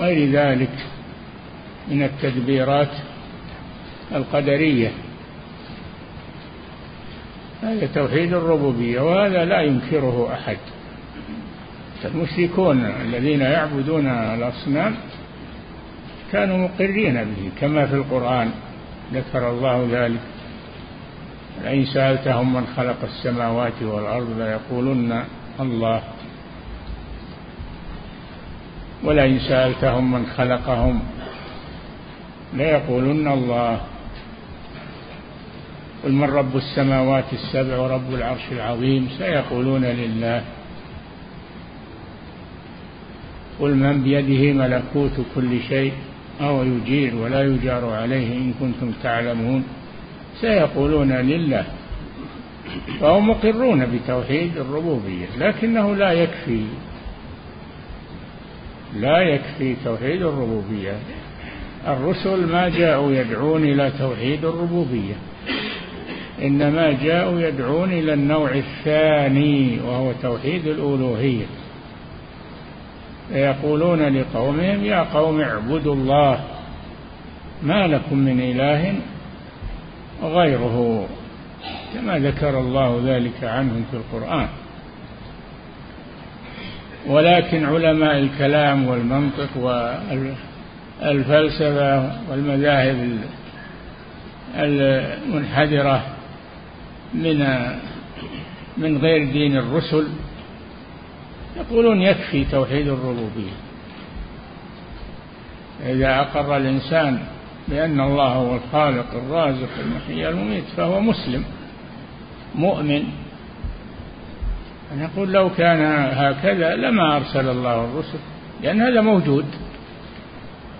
غير ذلك من التدبيرات القدرية. هذا توحيد الربوبية وهذا لا ينكره أحد. المشركون الذين يعبدون الأصنام كانوا مقرين به كما في القرآن ذكر الله ذلك. لئن سألتهم من خلق السماوات والأرض ليقولن الله ولئن سألتهم من خلقهم ليقولن الله. قل من رب السماوات السبع ورب العرش العظيم؟ سيقولون لله. قل من بيده ملكوت كل شيء أو يجير ولا يجار عليه إن كنتم تعلمون؟ سيقولون لله. فهم مقرون بتوحيد الربوبية لكنه لا يكفي لا يكفي توحيد الربوبية. الرسل ما جاءوا يدعون إلى توحيد الربوبية. إنما جاءوا يدعون إلى النوع الثاني وهو توحيد الألوهية. فيقولون لقومهم يا قوم اعبدوا الله ما لكم من إله غيره. كما ذكر الله ذلك عنهم في القرآن. ولكن علماء الكلام والمنطق والفلسفة والمذاهب المنحدرة من من غير دين الرسل يقولون يكفي توحيد الربوبية. إذا أقر الإنسان بأن الله هو الخالق الرازق المحيي المميت فهو مسلم مؤمن نقول لو كان هكذا لما أرسل الله الرسل. لأن هذا موجود.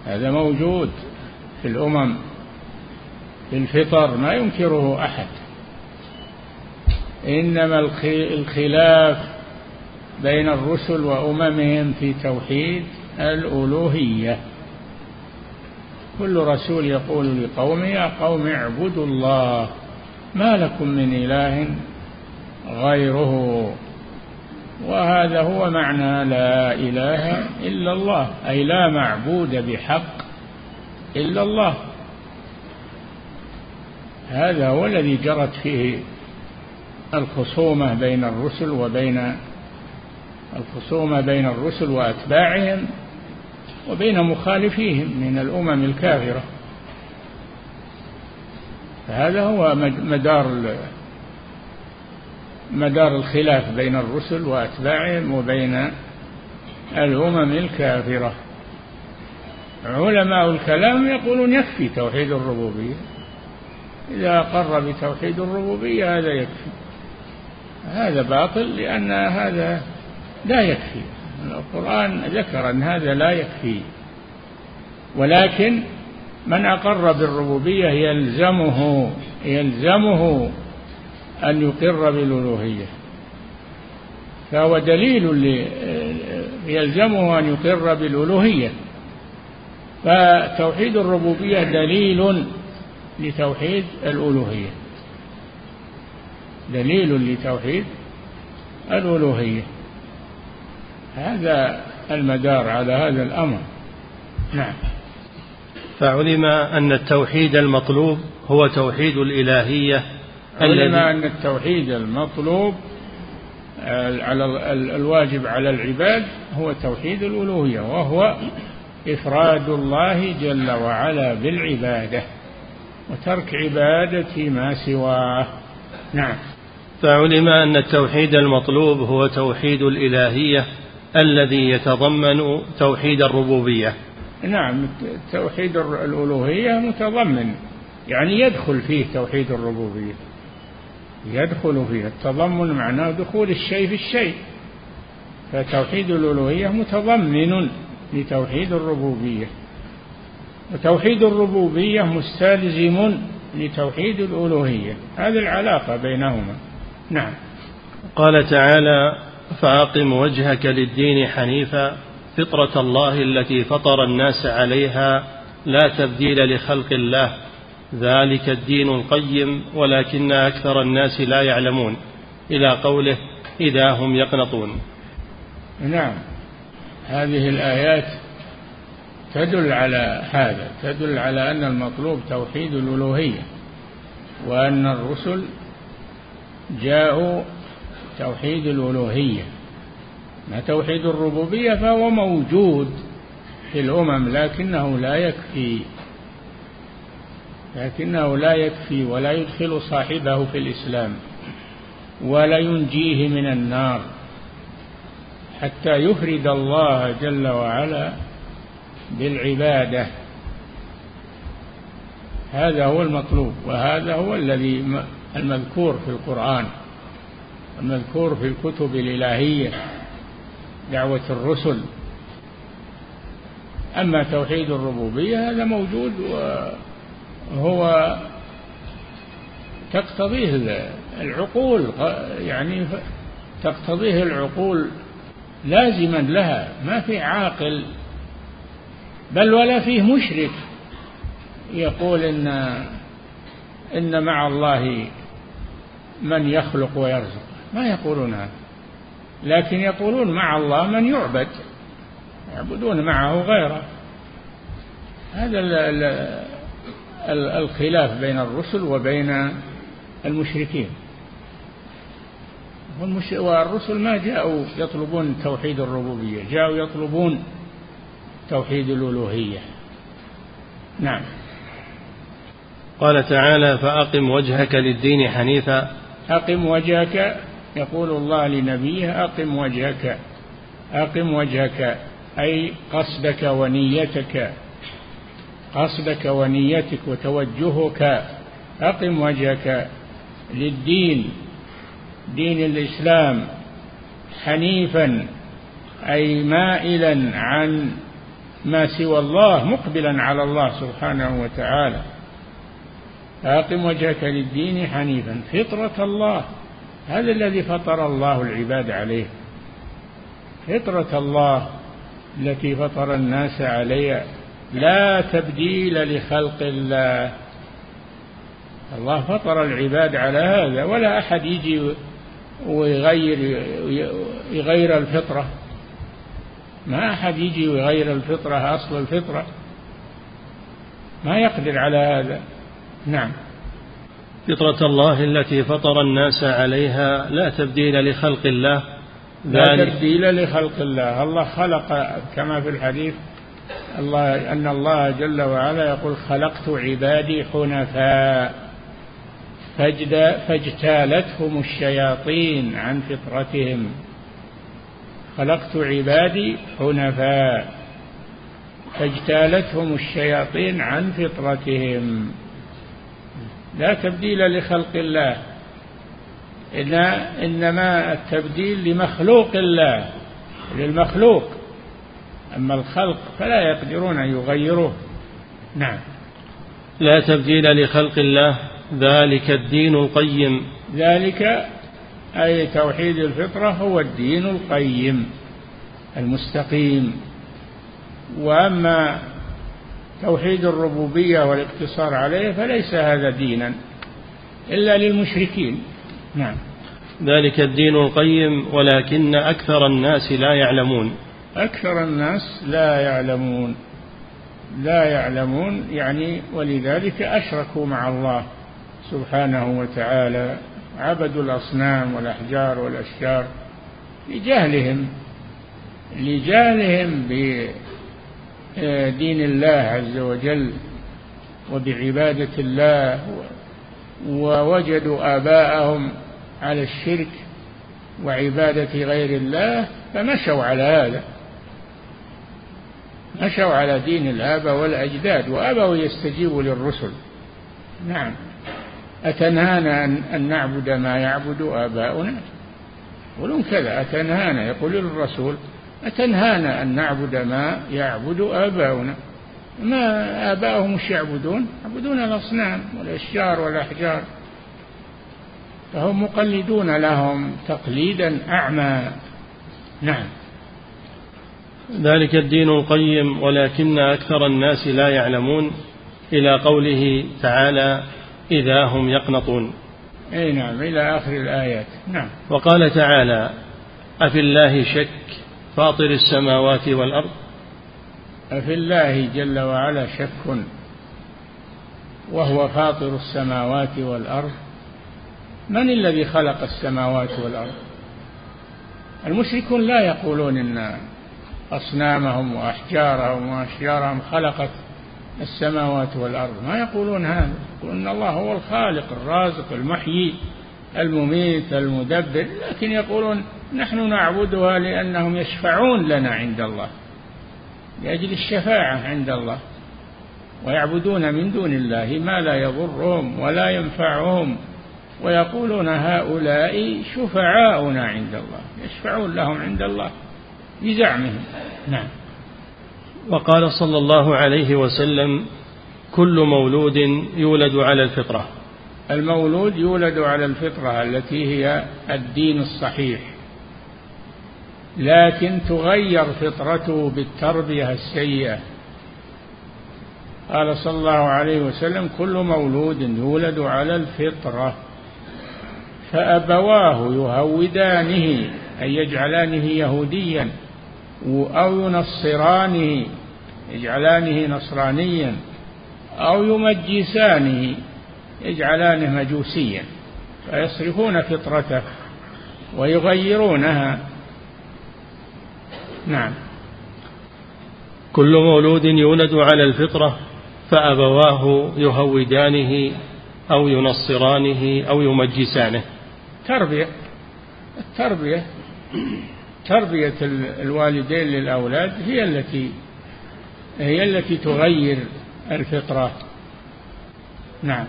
هذا موجود في الأمم في الفطر ما ينكره أحد. إنما الخلاف بين الرسل وأممهم في توحيد الألوهية. كل رسول يقول لقومه يا قوم اعبدوا الله ما لكم من إله غيره. وهذا هو معنى لا إله إلا الله أي لا معبود بحق إلا الله. هذا هو الذي جرت فيه الخصومة بين الرسل وبين الخصومة بين الرسل وأتباعهم وبين مخالفيهم من الأمم الكافرة. فهذا هو مدار مدار الخلاف بين الرسل وأتباعهم وبين الأمم الكافرة. علماء الكلام يقولون يكفي توحيد الربوبية. إذا أقر بتوحيد الربوبية هذا يكفي. هذا باطل لأن هذا لا يكفي. القرآن ذكر أن هذا لا يكفي. ولكن من أقر بالربوبية يلزمه يلزمه أن يقر بالألوهية. فهو دليل يلزمه أن يقر بالألوهية. فتوحيد الربوبية دليل لتوحيد الألوهية. دليل لتوحيد الألوهية. هذا المدار على هذا الأمر. نعم. فعلم أن التوحيد المطلوب هو توحيد الإلهية علم أن التوحيد المطلوب على الواجب على العباد هو توحيد الألوهية وهو إفراد الله جل وعلا بالعبادة وترك عبادة ما سواه. نعم. فعلم أن التوحيد المطلوب هو توحيد الإلهية الذي يتضمن توحيد الربوبية. نعم توحيد الألوهية متضمن يعني يدخل فيه توحيد الربوبية. يدخل فيه التضمن معناه دخول الشيء في الشيء. فتوحيد الألوهية متضمن لتوحيد الربوبية. وتوحيد الربوبية مستلزم لتوحيد الألوهية. هذه العلاقة بينهما. نعم. قال تعالى فأقم وجهك للدين حنيفا فطرة الله التي فطر الناس عليها لا تبديل لخلق الله. ذلك الدين القيم ولكن أكثر الناس لا يعلمون. إلى قوله إذا هم يقنطون. نعم. هذه الآيات تدل على هذا تدل على أن المطلوب توحيد الألوهية وأن الرسل جاءوا توحيد الألوهية. ما توحيد الربوبية؟ فهو موجود في الأمم لكنه لا يكفي لكنه لا يكفي ولا يدخل صاحبه في الإسلام ولا ينجيه من النار حتى يفرد الله جل وعلا بالعبادة. هذا هو المطلوب وهذا هو الذي المذكور في القرآن المذكور في الكتب الإلهية دعوة الرسل. أما توحيد الربوبية هذا موجود وهو تقتضيه العقول يعني تقتضيه العقول لازما لها ما في عاقل بل ولا فيه مشرك يقول إن إن مع الله من يخلق ويرزق. ما يقولون هذا. لكن يقولون مع الله من يعبد يعبدون معه غيره. هذا الخلاف بين الرسل وبين المشركين. والرسل ما جاءوا يطلبون توحيد الربوبية جاءوا يطلبون توحيد الألوهية. نعم. قال تعالى فأقم وجهك للدين حنيفا. أقم وجهك يقول الله لنبيه أقم وجهك أقم وجهك أي قصدك ونيتك. قصدك ونيتك وتوجهك أقم وجهك للدين دين الإسلام حنيفا أي مائلا عن ما سوى الله مقبلا على الله سبحانه وتعالى. أقم وجهك للدين حنيفا فطرة الله. هذا الذي فطر الله العباد عليه. فطرة الله التي فطر الناس عليها. لا تبديل لخلق الله. الله فطر العباد على هذا ولا أحد يجي ويغير يغير الفطرة. ما أحد يجي ويغير الفطرة أصل الفطرة. ما يقدر على هذا. نعم. فطرة الله التي فطر الناس عليها لا تبديل لخلق الله. لا تبديل لخلق الله. الله خلق كما في الحديث الله أن الله جل وعلا يقول خلقت عبادي حنفاء. فاجتالتهم الشياطين عن فطرتهم. خلقت عبادي حنفاء. فاجتالتهم الشياطين عن فطرتهم. لا تبديل لخلق الله. إن إنما التبديل لمخلوق الله للمخلوق. أما الخلق فلا يقدرون أن يغيروه. نعم. لا تبديل لخلق الله ذلك الدين القيم. ذلك أي توحيد الفطرة هو الدين القيم المستقيم. وأما توحيد الربوبية والاقتصار عليه فليس هذا دينا إلا للمشركين. نعم. ذلك الدين القيم ولكن أكثر الناس لا يعلمون. أكثر الناس لا يعلمون. لا يعلمون يعني ولذلك أشركوا مع الله سبحانه وتعالى عبدوا الأصنام والأحجار والأشجار لجهلهم لجهلهم بدين الله عز وجل وبعبادة الله ووجدوا آباءهم على الشرك وعبادة غير الله فمشوا على هذا. مشوا على دين الآباء والأجداد وأبوا يستجيبوا للرسل. نعم. أتنهانا أن نعبد ما يعبد آباؤنا؟ يقولون كذا أتنهانا. يقول للرسول أتنهانا أن نعبد ما يعبد آباؤنا؟ ما آباؤهم مش يعبدون؟ يعبدون الأصنام والأشجار والأحجار. فهم مقلدون لهم تقليدا أعمى. نعم. ذلك الدين القيم ولكن أكثر الناس لا يعلمون إلى قوله تعالى إذا هم يقنطون. أي نعم إلى آخر الآيات. نعم. وقال تعالى أفي الله شك فاطر السماوات والأرض؟ أفي الله جل وعلا شك. وهو فاطر السماوات والأرض. من الذي خلق السماوات والأرض؟ المشركون لا يقولون إن أصنامهم وأحجارهم وأشجارهم خلقت السماوات والأرض. ما يقولون هذا؟ يقولون الله هو الخالق الرازق المحيي المميت المدبر. لكن يقولون نحن نعبدها لأنهم يشفعون لنا عند الله لأجل الشفاعة عند الله ويعبدون من دون الله ما لا يضرهم ولا ينفعهم. ويقولون هؤلاء شفعاؤنا عند الله يشفعون لهم عند الله. بزعمهم نعم. وقال صلى الله عليه وسلم كل مولود يولد على الفطرة. المولود يولد على الفطرة التي هي الدين الصحيح. لكن تغير فطرته بالتربية السيئة. قال صلى الله عليه وسلم كل مولود يولد على الفطرة. فأبواه يهودانه أي يجعلانه يهوديا. أو ينصرانه يجعلانه نصرانيا أو يمجسانه يجعلانه مجوسيا فيصرفون فطرته ويغيرونها. نعم. كل مولود يولد على الفطرة فأبواه يهودانه أو ينصرانه أو يمجسانه. تربية التربية. تربية الوالدين للأولاد هي التي هي التي تغير الفطرة. نعم.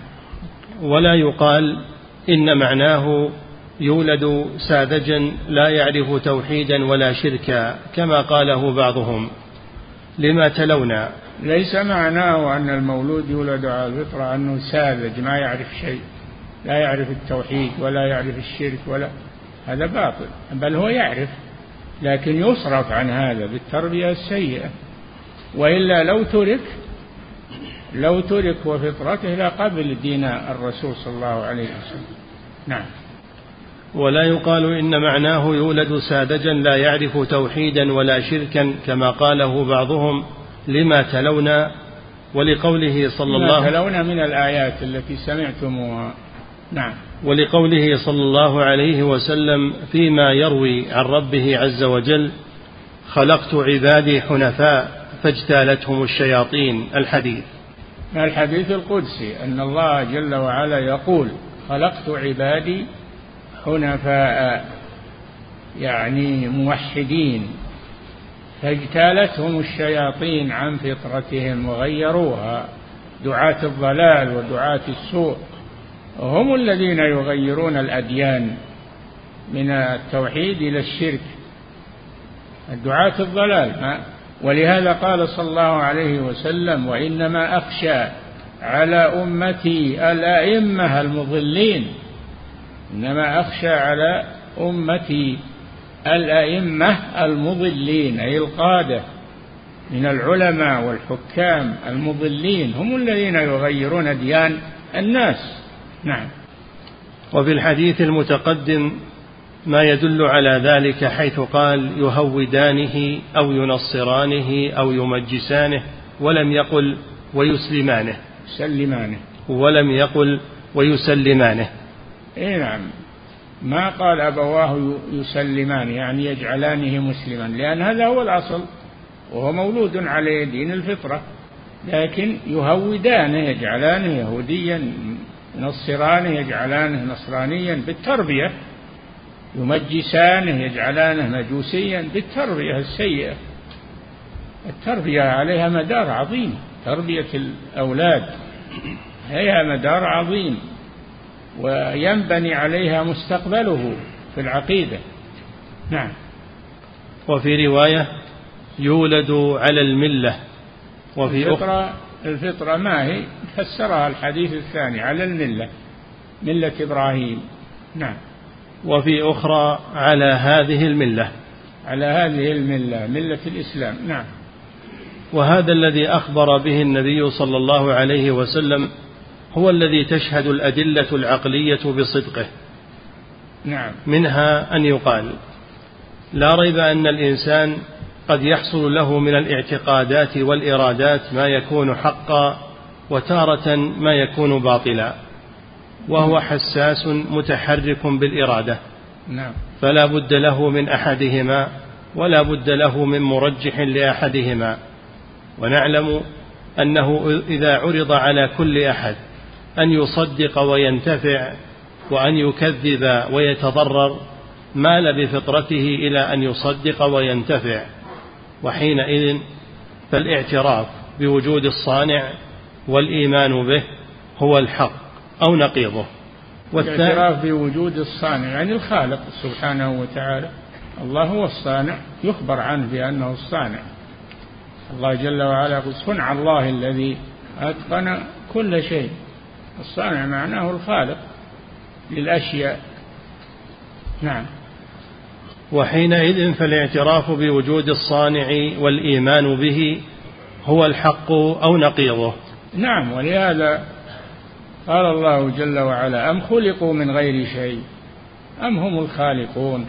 ولا يقال إن معناه يولد ساذجا لا يعرف توحيدا ولا شركا كما قاله بعضهم. لما تلونا؟ ليس معناه أن المولود يولد على الفطرة أنه ساذج ما يعرف شيء. لا يعرف التوحيد ولا يعرف الشرك ولا هذا باطل. بل هو يعرف. لكن يصرف عن هذا بالتربية السيئة. وإلا لو ترك لو ترك وفطرته لقبل دين الرسول صلى الله عليه وسلم. نعم. ولا يقال إن معناه يولد ساذجا لا يعرف توحيدا ولا شركا كما قاله بعضهم لما تلونا ولقوله صلى الله عليه وسلم تلونا من الآيات التي سمعتموها. نعم. ولقوله صلى الله عليه وسلم فيما يروي عن ربه عز وجل خلقت عبادي حنفاء فاجتالتهم الشياطين. الحديث. الحديث القدسي أن الله جل وعلا يقول خلقت عبادي حنفاء يعني موحدين فاجتالتهم الشياطين عن فطرتهم وغيروها دعاة الضلال ودعاة السوء. هم الذين يغيرون الأديان من التوحيد إلى الشرك. الدعاة الضلال ولهذا قال صلى الله عليه وسلم وإنما أخشى على أمتي الأئمة المضلين. إنما أخشى على أمتي الأئمة المضلين أي القادة من العلماء والحكام المضلين. هم الذين يغيرون ديان الناس. نعم. وفي الحديث المتقدم ما يدل على ذلك حيث قال يهودانه أو ينصرانه أو يمجسانه ولم يقل ويسلمانه. يسلمانه. ولم يقل ويسلمانه. إي نعم. ما قال أبواه يسلمان يعني يجعلانه مسلما لأن هذا هو الأصل وهو مولود على دين الفطرة لكن يهودانه يجعلانه يهوديا ينصرانه يجعلانه نصرانيا بالتربية يمجسانه يجعلانه مجوسيا بالتربية السيئة. التربية عليها مدار عظيم تربية الأولاد عليها مدار عظيم وينبني عليها مستقبله في العقيدة. نعم. وفي رواية يولد على الملة وفي الفطرة الفطرة ما هي؟ فسرها الحديث الثاني على الملة ملة إبراهيم. نعم. وفي أخرى على هذه الملة. على هذه الملة ملة الإسلام. نعم. وهذا الذي أخبر به النبي صلى الله عليه وسلم هو الذي تشهد الأدلة العقلية بصدقه. نعم. منها أن يقال لا ريب أن الإنسان قد يحصل له من الاعتقادات والإرادات ما يكون حقا وتارة ما يكون باطلا وهو حساس متحرك بالإرادة. نعم. فلا بد له من أحدهما ولا بد له من مرجح لأحدهما. ونعلم أنه إذا عرض على كل أحد أن يصدق وينتفع وأن يكذب ويتضرر مال بفطرته إلى أن يصدق وينتفع. وحينئذ فالاعتراف بوجود الصانع والإيمان به هو الحق أو نقيضه. الاعتراف بوجود الصانع يعني الخالق سبحانه وتعالى. الله هو الصانع يخبر عنه بأنه الصانع. الله جل وعلا يقول صنع الله الذي أتقن كل شيء. الصانع معناه الخالق للأشياء. نعم. وحينئذ فالاعتراف بوجود الصانع والإيمان به هو الحق أو نقيضه. نعم ولهذا قال الله جل وعلا أم خلقوا من غير شيء؟ أم هم الخالقون؟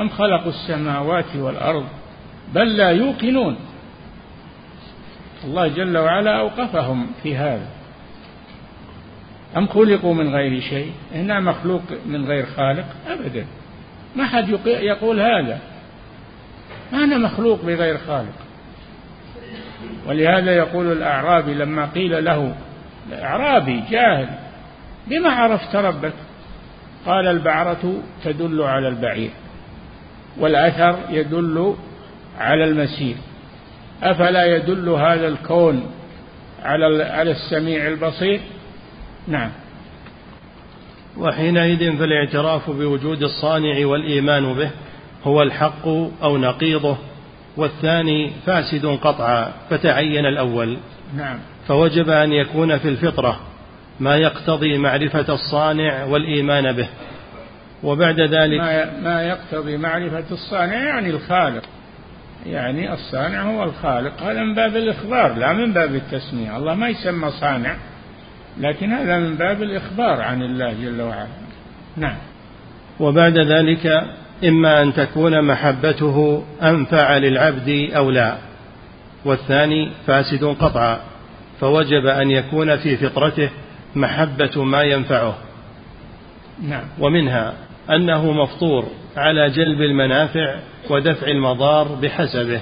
أم خلقوا السماوات والأرض؟ بل لا يوقنون. الله جل وعلا أوقفهم في هذا. أم خلقوا من غير شيء؟ هنا مخلوق من غير خالق أبدا. ما حد يقول هذا. ما أنا مخلوق بغير خالق. ولهذا يقول الأعرابي لما قيل له أعرابي جاهل بما عرفت ربك؟ قال البعرة تدل على البعير والأثر يدل على المسير. أفلا يدل هذا الكون على على السميع البصير؟ نعم. وحينئذ فالاعتراف بوجود الصانع والإيمان به هو الحق أو نقيضه والثاني فاسد قطعا فتعين الأول. نعم. فوجب أن يكون في الفطرة ما يقتضي معرفة الصانع والإيمان به. وبعد ذلك ما يقتضي معرفة الصانع يعني الخالق. يعني الصانع هو الخالق. هذا من باب الإخبار لا من باب التسمية. الله ما يسمى صانع. لكن هذا من باب الإخبار عن الله جل وعلا. نعم. وبعد ذلك إما أن تكون محبته أنفع للعبد أو لا. والثاني فاسد قطعا فوجب أن يكون في فطرته محبة ما ينفعه. نعم. ومنها أنه مفطور على جلب المنافع ودفع المضار بحسبه.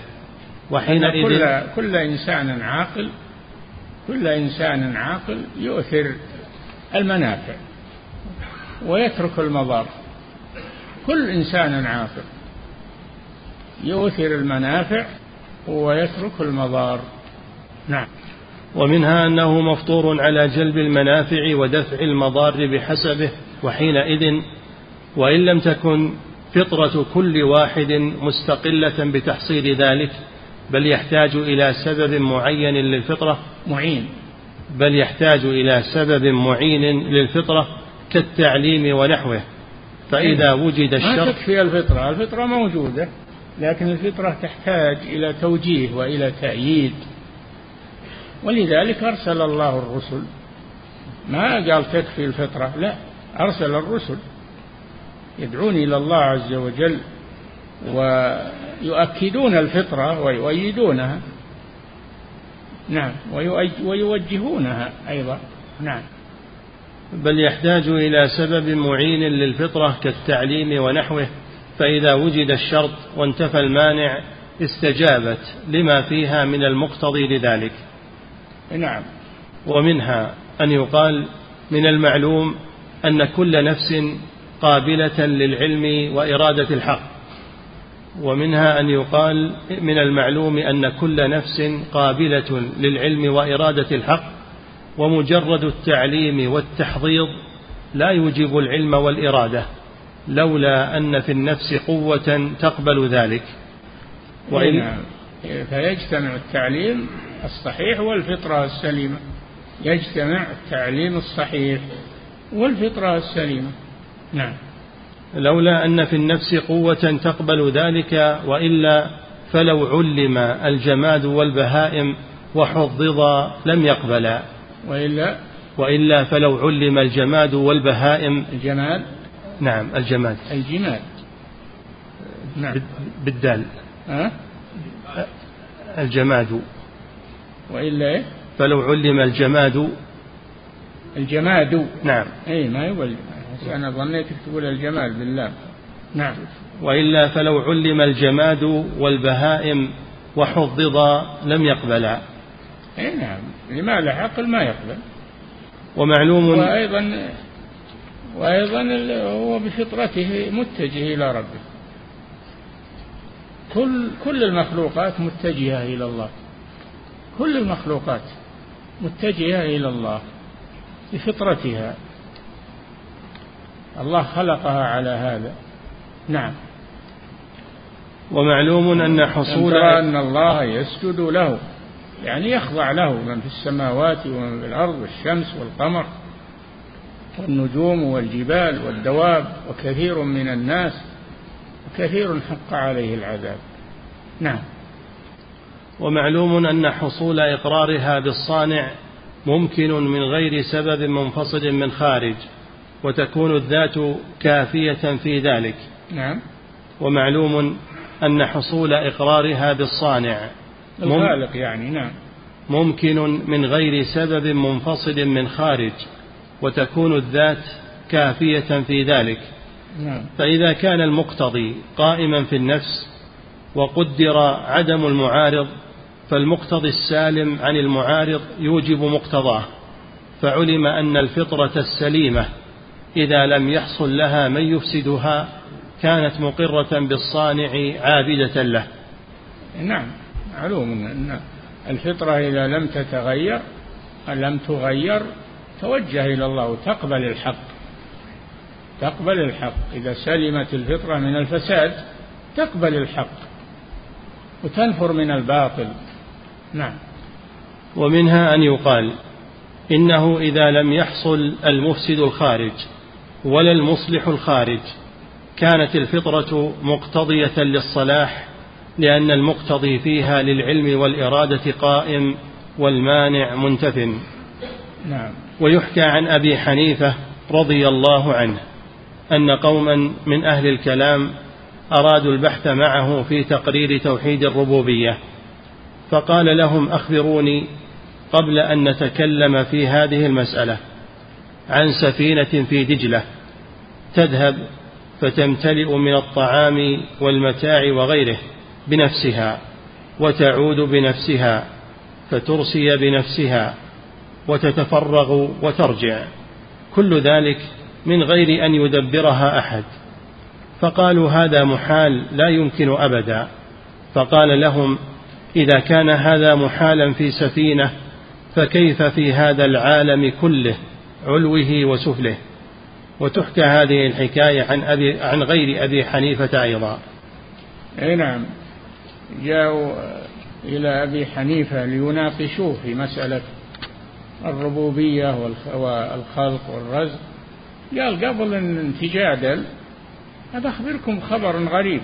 وحينئذ كل, كل إنسان عاقل كل إنسان عاقل يؤثر المنافع ويترك المضار كل إنسان عاقل يؤثر المنافع ويترك المضار. نعم. ومنها أنه مفطور على جلب المنافع ودفع المضار بحسبه وحينئذ وإن لم تكن فطرة كل واحد مستقلة بتحصيل ذلك بل يحتاج إلى سبب معين للفطرة. معين. بل يحتاج إلى سبب معين للفطرة كالتعليم ونحوه. فإذا وجد الشرط ما تكفي الفطرة. الفطرة موجودة لكن الفطرة تحتاج إلى توجيه وإلى تأييد. ولذلك أرسل الله الرسل. ما قال تكفي الفطرة لا أرسل الرسل يدعون إلى الله عز وجل ويؤكدون الفطرة ويؤيدونها. نعم ويوجهونها أيضا. نعم. بل يحتاج إلى سبب معين للفطرة كالتعليم ونحوه فإذا وجد الشرط وانتفى المانع استجابت لما فيها من المقتضي لذلك. نعم. ومنها أن يقال من المعلوم أن كل نفس قابلة للعلم وإرادة الحق. ومنها أن يقال من المعلوم أن كل نفس قابلة للعلم وإرادة الحق ومجرد التعليم والتحضيض لا يوجب العلم والإرادة لولا أن في النفس قوة تقبل ذلك. وإن. فيجتمع التعليم الصحيح والفطرة السليمة. يجتمع التعليم الصحيح والفطرة السليمة. نعم. لولا أن في النفس قوة تقبل ذلك وإلا فلو علم الجماد والبهائم وحضضا لم يقبلا وإلا؟ وإلا فلو علم الجماد والبهائم. الجماد؟ نعم الجماد. الجماد. نعم. بالدال. أه؟ الجماد. وإلا إيه؟ فلو علم الجماد. الجماد. نعم. أي ما يقول أنا ظنيتك تقول الجمال بالله. نعم. وإلا فلو علم الجماد والبهائم وحضض لم يقبلا إي نعم. لما له عقل ما يقبل. ومعلوم وأيضا وأيضا هو بفطرته متجه إلى ربه. كل كل المخلوقات متجهة إلى الله. كل المخلوقات متجهة إلى الله. بفطرتها. الله خلقها على هذا. نعم. ومعلوم أن حصول أن الله يسجد له يعني يخضع له من في السماوات ومن في الأرض والشمس والقمر والنجوم والجبال والدواب وكثير من الناس وكثير حق عليه العذاب. نعم. ومعلوم أن حصول إقرارها بالصانع ممكن من غير سبب منفصل من خارج. وتكون الذات كافية في ذلك. نعم. ومعلوم أن حصول إقرارها بالصانع الخالق يعني نعم. ممكن من غير سبب منفصل من خارج وتكون الذات كافية في ذلك. نعم. فإذا كان المقتضي قائما في النفس وقدر عدم المعارض فالمقتضي السالم عن المعارض يوجب مقتضاه. فعلم أن الفطرة السليمة إذا لم يحصل لها من يفسدها كانت مقرة بالصانع عابدة له. نعم معلوم أن الفطرة إذا لم تتغير لم تغير توجه إلى الله وتقبل الحق. تقبل الحق. إذا سلمت الفطرة من الفساد تقبل الحق. وتنفر من الباطل. نعم. ومنها أن يقال إنه إذا لم يحصل المفسد الخارج. ولا المصلح الخارج. كانت الفطرة مقتضية للصلاح لأن المقتضي فيها للعلم والإرادة قائم والمانع منتف نعم. ويحكى عن أبي حنيفة رضي الله عنه أن قوما من أهل الكلام أرادوا البحث معه في تقرير توحيد الربوبية. فقال لهم أخبروني قبل أن نتكلم في هذه المسألة. عن سفينة في دجلة تذهب فتمتلئ من الطعام والمتاع وغيره بنفسها وتعود بنفسها فترسي بنفسها وتتفرغ وترجع. كل ذلك من غير أن يدبرها أحد. فقالوا هذا محال لا يمكن أبدا. فقال لهم إذا كان هذا محالا في سفينة فكيف في هذا العالم كله؟ علوه وسفله. وتحكى هذه الحكاية عن أبي عن غير أبي حنيفة أيضا. أي نعم. جاءوا إلى أبي حنيفة ليناقشوه في مسألة الربوبية والخلق والرزق. قال قبل أن تجادل أخبركم خبر غريب.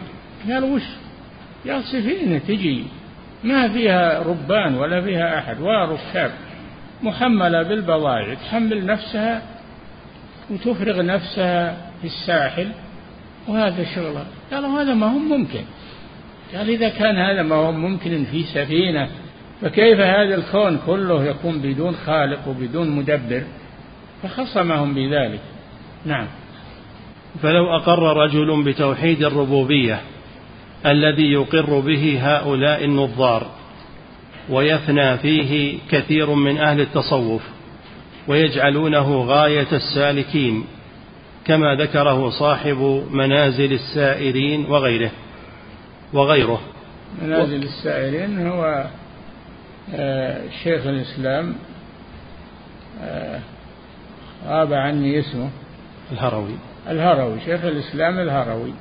قال وش؟ قال سفينة تجي. ما فيها ربان ولا فيها أحد ولا ركاب. محملة بالبضائع تحمل نفسها وتفرغ نفسها في الساحل وهذا شغلها قالوا هذا ما هو ممكن. قال إذا كان هذا ما هو ممكن في سفينة فكيف هذا الكون كله يكون بدون خالق وبدون مدبر؟ فخصمهم بذلك. نعم. فلو أقر رجل بتوحيد الربوبية الذي يقر به هؤلاء النظار ويفنى فيه كثير من أهل التصوف ويجعلونه غاية السالكين كما ذكره صاحب منازل السائرين وغيره وغيره. منازل السائرين هو آه، شيخ الإسلام آه، غاب عني اسمه. الهروي. الهروي شيخ الإسلام الهروي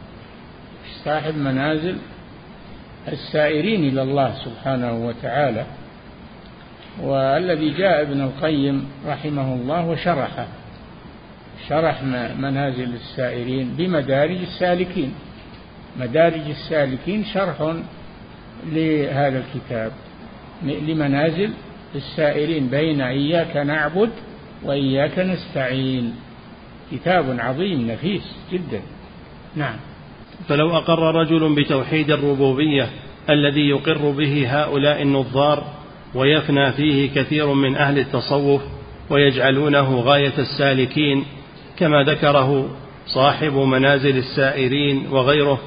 صاحب منازل السائرين إلى الله سبحانه وتعالى والذي جاء ابن القيم رحمه الله وشرحه شرح منازل السائرين بمدارج السالكين. مدارج السالكين شرح لهذا الكتاب لمنازل السائرين بين إياك نعبد وإياك نستعين. كتاب عظيم نفيس جدا. نعم. فلو أقر رجل بتوحيد الربوبية الذي يقر به هؤلاء النظار ويفنى فيه كثير من أهل التصوف ويجعلونه غاية السالكين كما ذكره صاحب منازل السائرين وغيره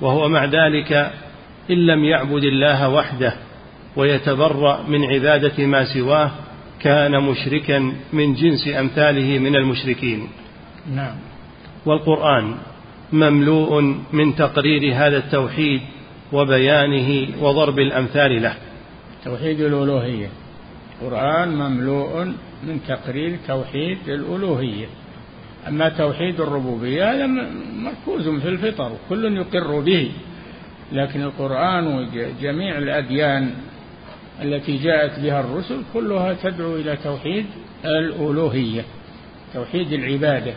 وهو مع ذلك إن لم يعبد الله وحده ويتبرأ من عبادة ما سواه كان مشركا من جنس أمثاله من المشركين. نعم. والقرآن مملوء من تقرير هذا التوحيد وبيانه وضرب الأمثال له. توحيد الألوهية. القرآن مملوء من تقرير توحيد الألوهية. أما توحيد الربوبية هذا مركوز في الفطر كل يقر به. لكن القرآن وجميع الأديان التي جاءت بها الرسل كلها تدعو إلى توحيد الألوهية توحيد العبادة.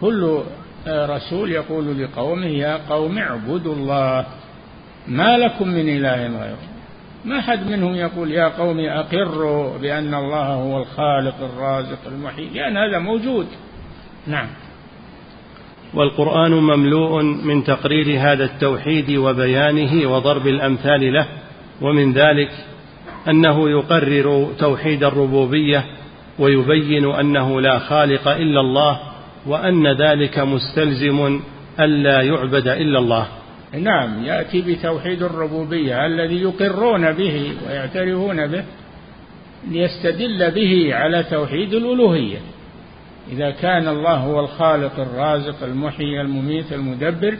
كل رسول يقول لقومه يا قوم اعبدوا الله ما لكم من إله غيره. ما حد منهم يقول يا قوم أقروا بأن الله هو الخالق الرازق المحيي. لأن هذا موجود. نعم. والقرآن مملوء من تقرير هذا التوحيد وبيانه وضرب الأمثال له ومن ذلك أنه يقرر توحيد الربوبية ويبين أنه لا خالق إلا الله وأن ذلك مستلزم ألا يعبد إلا الله. نعم يأتي بتوحيد الربوبية الذي يقرون به ويعترفون به ليستدل به على توحيد الألوهية. إذا كان الله هو الخالق الرازق المحيي المميت المدبر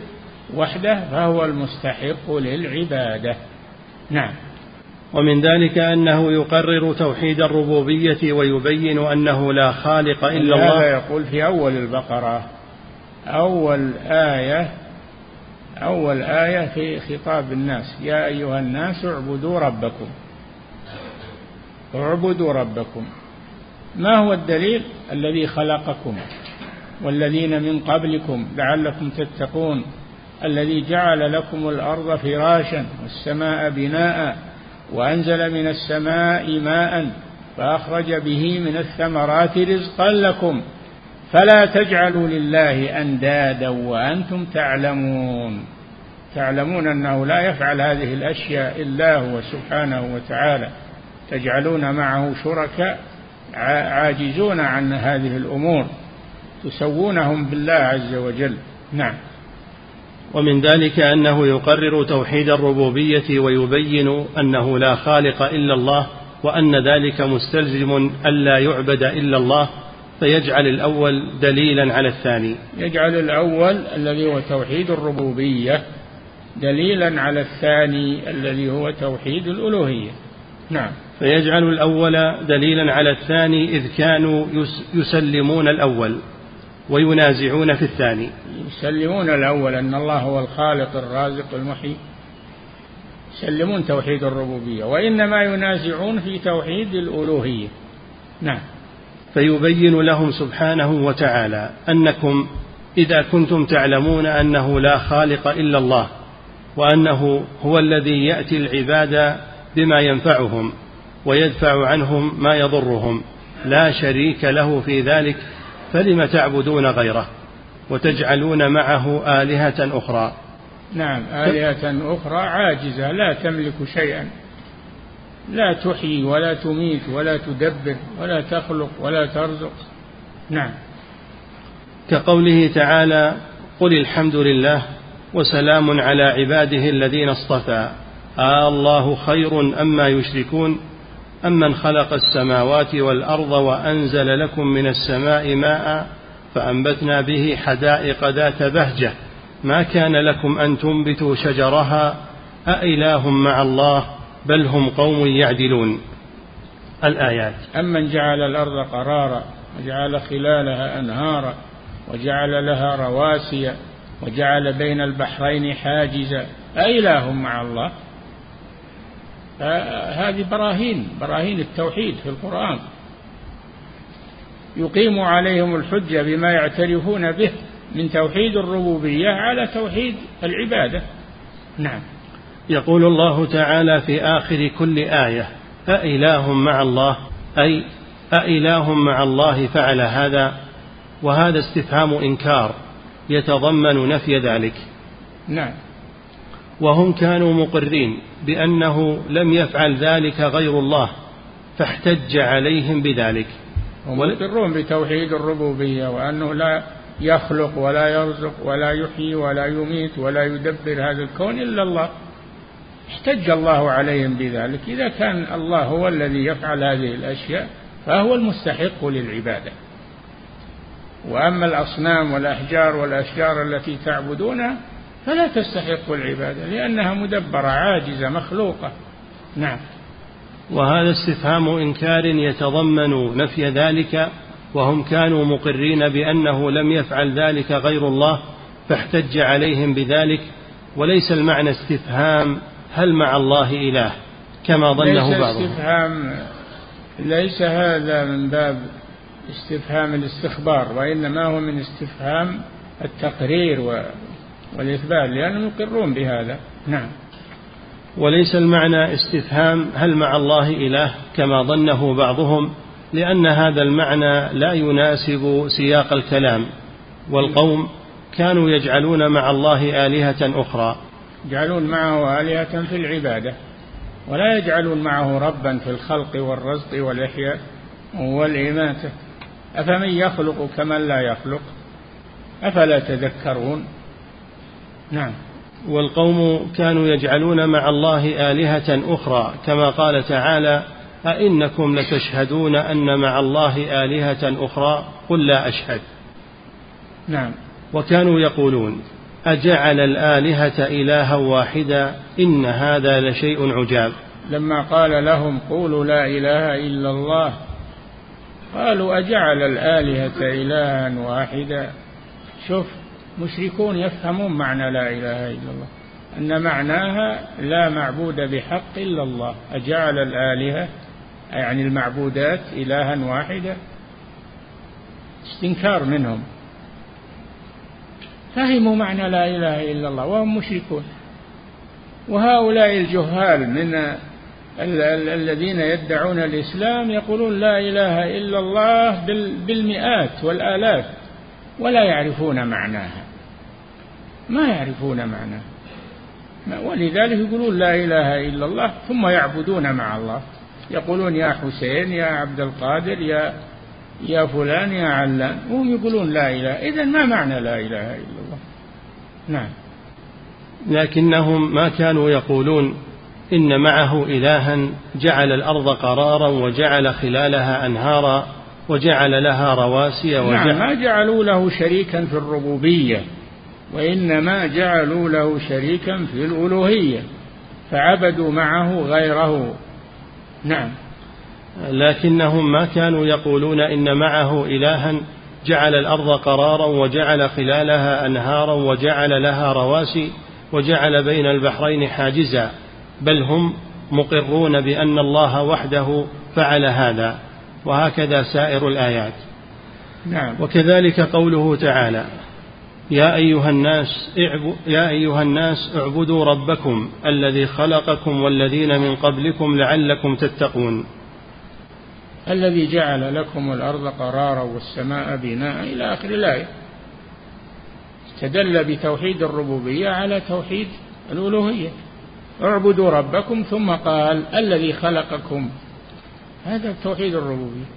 وحده فهو المستحق للعبادة. نعم. ومن ذلك أنه يقرر توحيد الربوبية ويبين أنه لا خالق إلا الله. هذا يقول في أول البقرة أول آية أول آية في خطاب الناس يا أيها الناس اعبدوا ربكم. اعبدوا ربكم. ما هو الدليل؟ الذي خلقكم والذين من قبلكم لعلكم تتقون الذي جعل لكم الأرض فراشا والسماء بناء وأنزل من السماء ماء فأخرج به من الثمرات رزقا لكم. فلا تجعلوا لله أندادا وأنتم تعلمون. تعلمون أنه لا يفعل هذه الأشياء إلا هو سبحانه وتعالى. تجعلون معه شركاء عاجزون عن هذه الأمور. تسوونهم بالله عز وجل. نعم. ومن ذلك أنه يقرر توحيد الربوبية ويبين أنه لا خالق إلا الله وأن ذلك مستلزم ألا يعبد إلا الله فيجعل الأول دليلا على الثاني. يجعل الأول الذي هو توحيد الربوبية دليلا على الثاني الذي هو توحيد الألوهية. نعم. فيجعل الأول دليلا على الثاني إذ كانوا يسلمون الأول. وينازعون في الثاني. يسلمون الأول أن الله هو الخالق الرازق المحيي. يسلمون توحيد الربوبية وإنما ينازعون في توحيد الألوهية. نعم. فيبين لهم سبحانه وتعالى أنكم إذا كنتم تعلمون أنه لا خالق إلا الله وأنه هو الذي يأتي العباد بما ينفعهم ويدفع عنهم ما يضرهم لا شريك له في ذلك فلم تعبدون غيره وتجعلون معه آلهة أخرى؟ نعم آلهة أخرى عاجزة لا تملك شيئا. لا تحيي ولا تميت ولا تدبر ولا تخلق ولا ترزق. نعم. كقوله تعالى قل الحمد لله وسلام على عباده الذين اصطفى آه الله خير أما يشركون؟ أمن خلق السماوات والأرض وأنزل لكم من السماء ماء فأنبتنا به حدائق ذات بهجة. ما كان لكم أن تنبتوا شجرها؟ أإله مع الله بل هم قوم يعدلون. الآيات. أمن جعل الأرض قرارا وجعل خلالها أنهارا وجعل لها رواسي وجعل بين البحرين حاجزا. أإله مع الله. هذه براهين براهين التوحيد في القرآن. يقيم عليهم الحجة بما يعترفون به من توحيد الربوبية على توحيد العبادة. نعم. يقول الله تعالى في آخر كل آية أإله مع الله أي أإله مع الله فعل هذا وهذا استفهام إنكار يتضمن نفي ذلك. نعم. وهم كانوا مقرين. بأنه لم يفعل ذلك غير الله فاحتج عليهم بذلك. هم يقرون بتوحيد الربوبية وأنه لا يخلق ولا يرزق ولا يحيي ولا يميت ولا يدبر هذا الكون إلا الله. احتج الله عليهم بذلك. إذا كان الله هو الذي يفعل هذه الأشياء فهو المستحق للعبادة. وأما الأصنام والأحجار والأشجار التي تعبدونها فلا تستحق العبادة لأنها مدبرة عاجزة مخلوقة. نعم. وهذا استفهام إنكار يتضمن نفي ذلك وهم كانوا مقرين بأنه لم يفعل ذلك غير الله فاحتج عليهم بذلك. وليس المعنى استفهام هل مع الله إله كما ظنه ليس بعضهم. استفهام ليس هذا من باب استفهام الاستخبار وإنما هو من استفهام التقرير والإثبات لأنهم يقرون بهذا. نعم. وليس المعنى استفهام هل مع الله إله كما ظنه بعضهم لأن هذا المعنى لا يناسب سياق الكلام والقوم كانوا يجعلون مع الله آلهة أخرى. يجعلون معه آلهة في العبادة ولا يجعلون معه ربا في الخلق والرزق والإحياء والإماتة. أفمن يخلق كمن لا يخلق؟ أفلا تذكرون؟ نعم. والقوم كانوا يجعلون مع الله آلهة أخرى كما قال تعالى أئنكم لتشهدون أن مع الله آلهة أخرى؟ قل لا أشهد. نعم. وكانوا يقولون أجعل الآلهة إلها واحدا؟ إن هذا لشيء عجاب. لما قال لهم قولوا لا إله إلا الله قالوا أجعل الآلهة إلها واحدا؟ شوف مشركون يفهمون معنى لا إله إلا الله. أن معناها لا معبود بحق إلا الله. أجعل الآلهة يعني المعبودات إلها واحدا استنكار منهم. فهموا معنى لا إله إلا الله وهم مشركون. وهؤلاء الجهال من الذين يدعون الإسلام يقولون لا إله إلا الله بالمئات والآلاف ولا يعرفون معناها. ما يعرفون معناها ولذلك يقولون لا إله إلا الله ثم يعبدون مع الله. يقولون يا حسين يا عبد القادر يا يا فلان يا علان. وهم يقولون لا إله. إذا ما معنى لا إله إلا الله؟ نعم. لكنهم ما كانوا يقولون إن معه إلها جعل الأرض قرارا وجعل خلالها أنهارا وجعل لها رواسي وجعل نعم ما جعلوا له شريكا في الربوبية. وإنما جعلوا له شريكا في الألوهية فعبدوا معه غيره. نعم. لكنهم ما كانوا يقولون إن معه إلها جعل الأرض قرارا وجعل خلالها أنهارا وجعل لها رواسي وجعل بين البحرين حاجزا بل هم مقرون بأن الله وحده فعل هذا. وهكذا سائر الآيات. نعم. وكذلك قوله تعالى يا أيها الناس يا أيها الناس اعبدوا ربكم الذي خلقكم والذين من قبلكم لعلكم تتقون. الذي جعل لكم الأرض قرارا والسماء بناء إلى آخر الآية. استدل بتوحيد الربوبية على توحيد الألوهية. اعبدوا ربكم ثم قال الذي خلقكم. هذا توحيد الربوبية.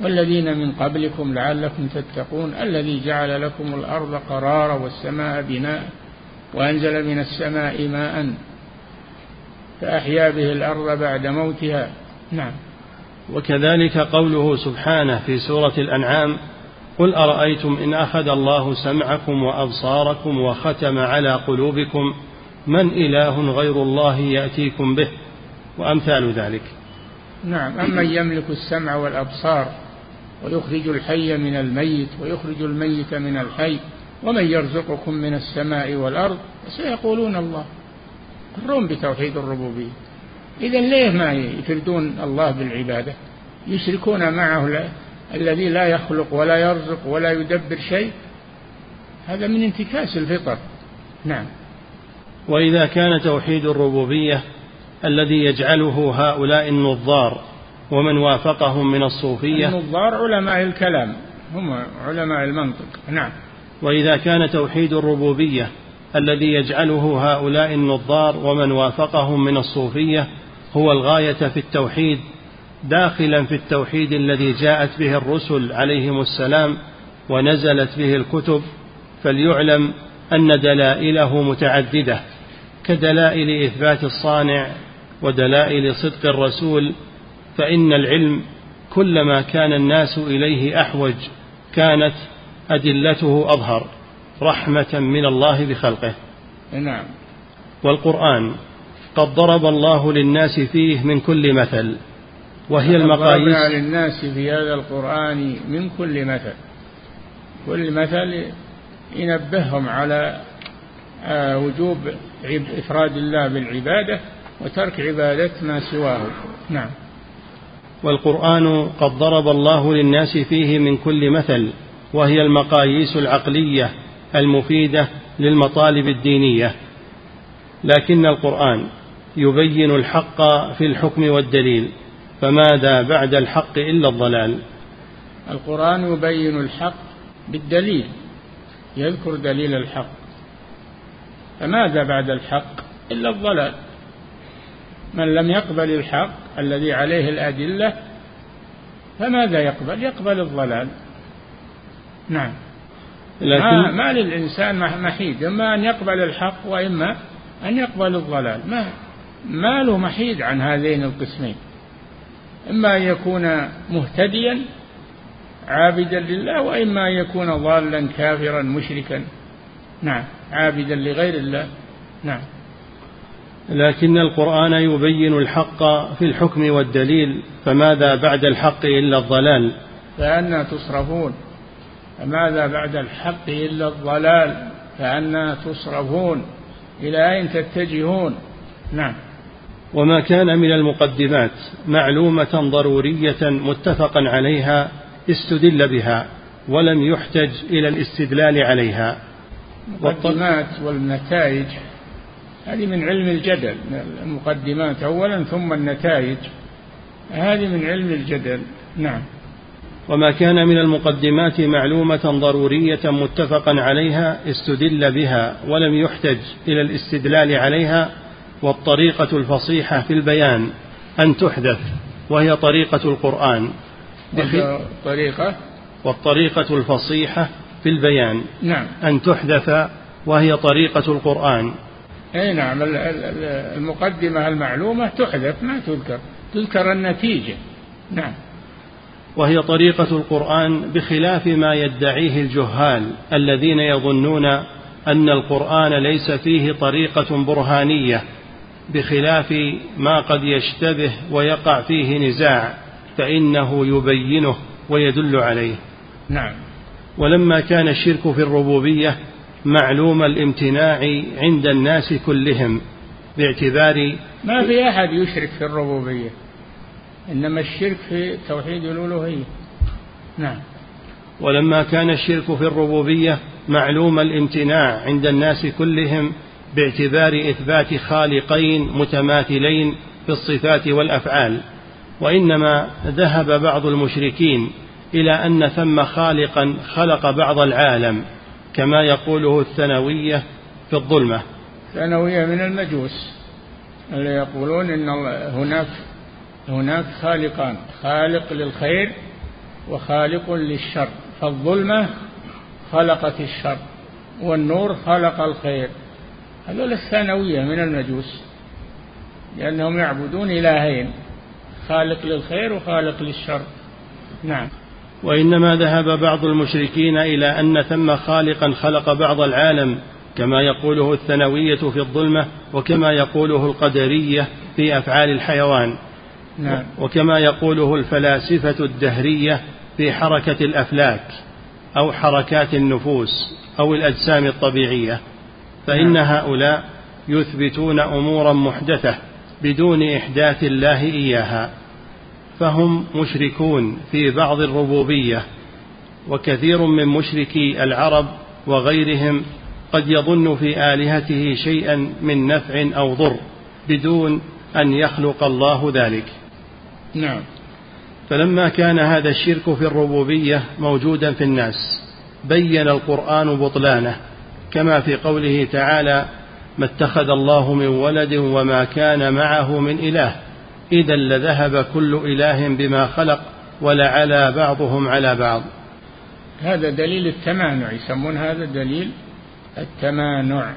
والذين من قبلكم لعلكم تتقون الذي جعل لكم الأرض قرارا والسماء بناء وأنزل من السماء ماء فأحيا به الأرض بعد موتها. نعم. وكذلك قوله سبحانه في سورة الأنعام قل أرأيتم إن أخذ الله سمعكم وأبصاركم وختم على قلوبكم؟ من إله غير الله يأتيكم به؟ وأمثال ذلك. نعم. أمن يملك السمع والأبصار ويخرج الحي من الميت ويخرج الميت من الحي ومن يرزقكم من السماء والأرض سيقولون الله. يقرون بتوحيد الربوبية. إذا ليه ما يفردون الله بالعبادة؟ يشركون معه الذي لا يخلق ولا يرزق ولا يدبر شيء. هذا من انتكاس الفطر. نعم. وإذا كان توحيد الربوبية الذي يجعله هؤلاء النظار ومن وافقهم من الصوفية. النظار علماء الكلام هم علماء المنطق نعم. وإذا كان توحيد الربوبية الذي يجعله هؤلاء النظار ومن وافقهم من الصوفية هو الغاية في التوحيد داخلا في التوحيد الذي جاءت به الرسل عليهم السلام ونزلت به الكتب فليعلم أن دلائله متعددة كدلائل إثبات الصانع ودلائل صدق الرسول فإن العلم كلما كان الناس إليه أحوج كانت أدلته أظهر رحمة من الله بخلقه. نعم. والقرآن قد ضرب الله للناس فيه من كل مثل وهي المقاييس للناس في هذا القرآن من كل مثل. كل مثل ينبههم على آه، وجوب إفراد الله بالعبادة وترك عبادة ما سواه نعم. والقرآن قد ضرب الله للناس فيه من كل مثل وهي المقاييس العقلية المفيدة للمطالب الدينية. لكن القرآن يبين الحق في الحكم والدليل فماذا بعد الحق إلا الضلال؟ القرآن يبين الحق بالدليل يذكر دليل الحق. فماذا بعد الحق إلا الضلال؟ من لم يقبل الحق الذي عليه الأدلة فماذا يقبل؟ يقبل الضلال. نعم. لكن ما, ما للإنسان محيد. إما أن يقبل الحق وإما أن يقبل الضلال. ما ما له محيد عن هذين القسمين. إما أن يكون مهتديا عابدا لله وإما أن يكون ضالا كافرا مشركا. نعم. عابدا لغير الله. نعم. لكن القرآن يبين الحق في الحكم والدليل فماذا بعد الحق إلا الضلال؟ فأنا تصرفون. فماذا بعد الحق إلا الضلال؟ فأنا تصرفون. إلى أين تتجهون؟ نعم. وما كان من المقدمات معلومة ضرورية متفقا عليها استدل بها ولم يحتج إلى الاستدلال عليها. المقدمات والنتائج هذه من علم الجدل المقدمات أولا ثم النتائج. هذه من علم الجدل نعم. وما كان من المقدمات معلومة ضرورية متفقا عليها استدل بها ولم يحتج إلى الاستدلال عليها والطريقة الفصيحة في البيان أن تحدث وهي طريقة القرآن. طريقة؟ والطريقة الفصيحة في البيان نعم. أن تحدث وهي طريقة القرآن. أي نعم المقدمة المعلومة تحدث ما تذكر تذكر النتيجة. نعم. وهي طريقة القرآن بخلاف ما يدعيه الجهال الذين يظنون أن القرآن ليس فيه طريقة برهانية بخلاف ما قد يشتبه ويقع فيه نزاع فإنه يبينه ويدل عليه. نعم. ولما كان الشرك في الربوبية معلوم الامتناع عند الناس كلهم باعتبار ما في أحد يشرك في الربوبية إنما الشرك في توحيد الألوهية. نعم. ولما كان الشرك في الربوبية معلوم الامتناع عند الناس كلهم باعتبار إثبات خالقين متماثلين في الصفات والأفعال وإنما ذهب بعض المشركين إلى أن ثم خالقا خلق بعض العالم. كما يقوله الثانوية في الظلمة. الثانوية من المجوس اللي يقولون إن هناك هناك خالقان خالق للخير وخالق للشر. فالظلمة خلقت الشر والنور خلق الخير. هذول الثانوية من المجوس لأنهم يعبدون إلهين خالق للخير وخالق للشر. نعم. وإنما ذهب بعض المشركين إلى أن ثم خالقا خلق بعض العالم كما يقوله الثانوية في الظلمة وكما يقوله القدرية في أفعال الحيوان نعم. وكما يقوله الفلاسفة الدهرية في حركة الأفلاك أو حركات النفوس أو الأجسام الطبيعية فإن نعم. هؤلاء يثبتون أمورا محدثة بدون إحداث الله إياها فهم مشركون في بعض الربوبية وكثير من مشركي العرب وغيرهم قد يظن في آلهته شيئا من نفع أو ضر بدون أن يخلق الله ذلك. نعم. فلما كان هذا الشرك في الربوبية موجودا في الناس بين القرآن بطلانه كما في قوله تعالى ما اتخذ الله من ولد وما كان معه من إله إذا لذهب كل إله بما خلق ولعلى بعضهم على بعض. هذا دليل التمانع يسمون هذا دليل التمانع.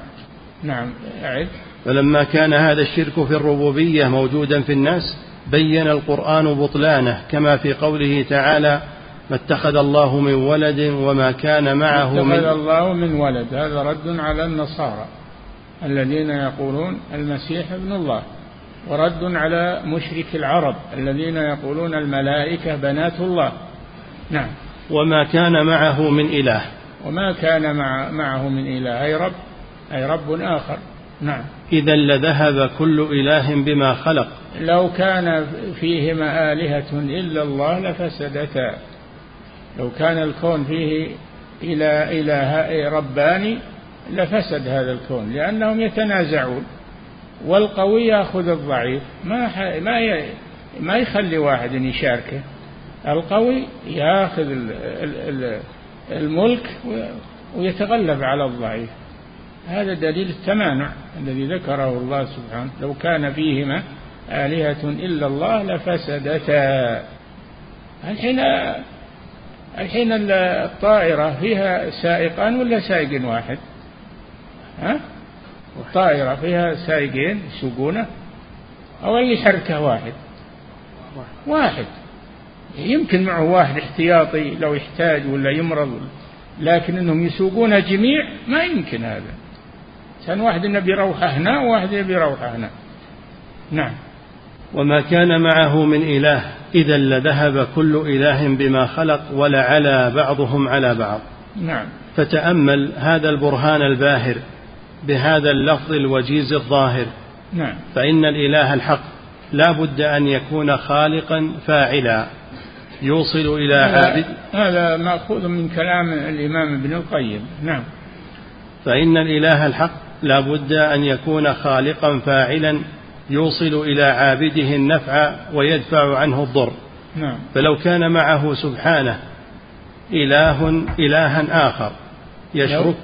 نعم أعد. فلما كان هذا الشرك في الربوبية موجودا في الناس بين القرآن بطلانه كما في قوله تعالى ما اتخذ الله من ولد وما كان معه من اتخذ الله من ولد هذا رد على النصارى الذين يقولون المسيح ابن الله. ورد على مشرك العرب الذين يقولون الملائكة بنات الله. نعم. وما كان معه من إله. وما كان مع معه من إله. أي رب أي رب آخر. نعم. إذا لذهب كل إله بما خلق. لو كان فيهما آلهة إلا الله لفسدتا. لو كان الكون فيه إلى إله رباني لفسد هذا الكون لأنهم يتنازعون. والقوي يأخذ الضعيف. ما ما ما يخلي واحد يشاركه. القوي ياخذ الملك ويتغلب على الضعيف. هذا دليل التمانع الذي ذكره الله سبحانه. لو كان فيهما آلهة إلا الله لفسدتا. الحين الحين الطائرة فيها سائقان ولا سائق واحد؟ ها؟ الطائرة فيها سائقين يسوقونه أو اللي يحركه واحد. واحد. يمكن معه واحد احتياطي لو يحتاج ولا يمرض لكن إنهم يسوقون جميع ما يمكن هذا. كان واحد يبي يروح هنا وواحد يبي يروح هنا. نعم. وما كان معه من إله إذا لذهب كل إله بما خلق ولعلى بعضهم على بعض. نعم. فتأمل هذا البرهان الباهر. بهذا اللفظ الوجيز الظاهر. نعم. فإن الإله الحق لا بد أن يكون خالقا فاعلا. يوصل إلى عابد. هذا مأخوذ من كلام الإمام ابن القيم. نعم. فإن الإله الحق لا بد أن يكون خالقا فاعلا. يوصل إلى عابده النفع ويدفع عنه الضر. نعم. فلو كان معه سبحانه إله إلها آخر يشرك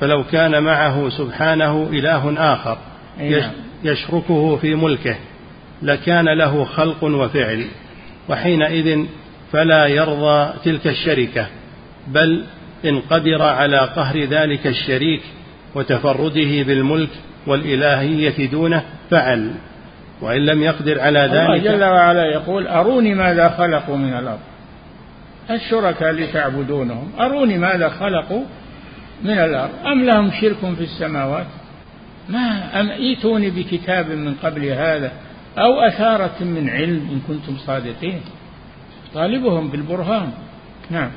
فلو كان معه سبحانه إله آخر نعم. يشركه في ملكه لكان له خلق وفعل. وحينئذ فلا يرضى تلك الشركة بل إن قدر على قهر ذلك الشريك وتفرده بالملك والإلهية دونه فعل. وإن لم يقدر على ذلك الله جل وعلا يقول أروني ماذا خلقوا من الأرض؟ الشركاء اللي تعبدونهم أروني ماذا خلقوا من الأرض. أم لهم شرك في السماوات؟ ما أم ايتوني بكتاب من قبل هذا أو أثارة من علم إن كنتم صادقين؟ طالبهم بالبرهان. نعم.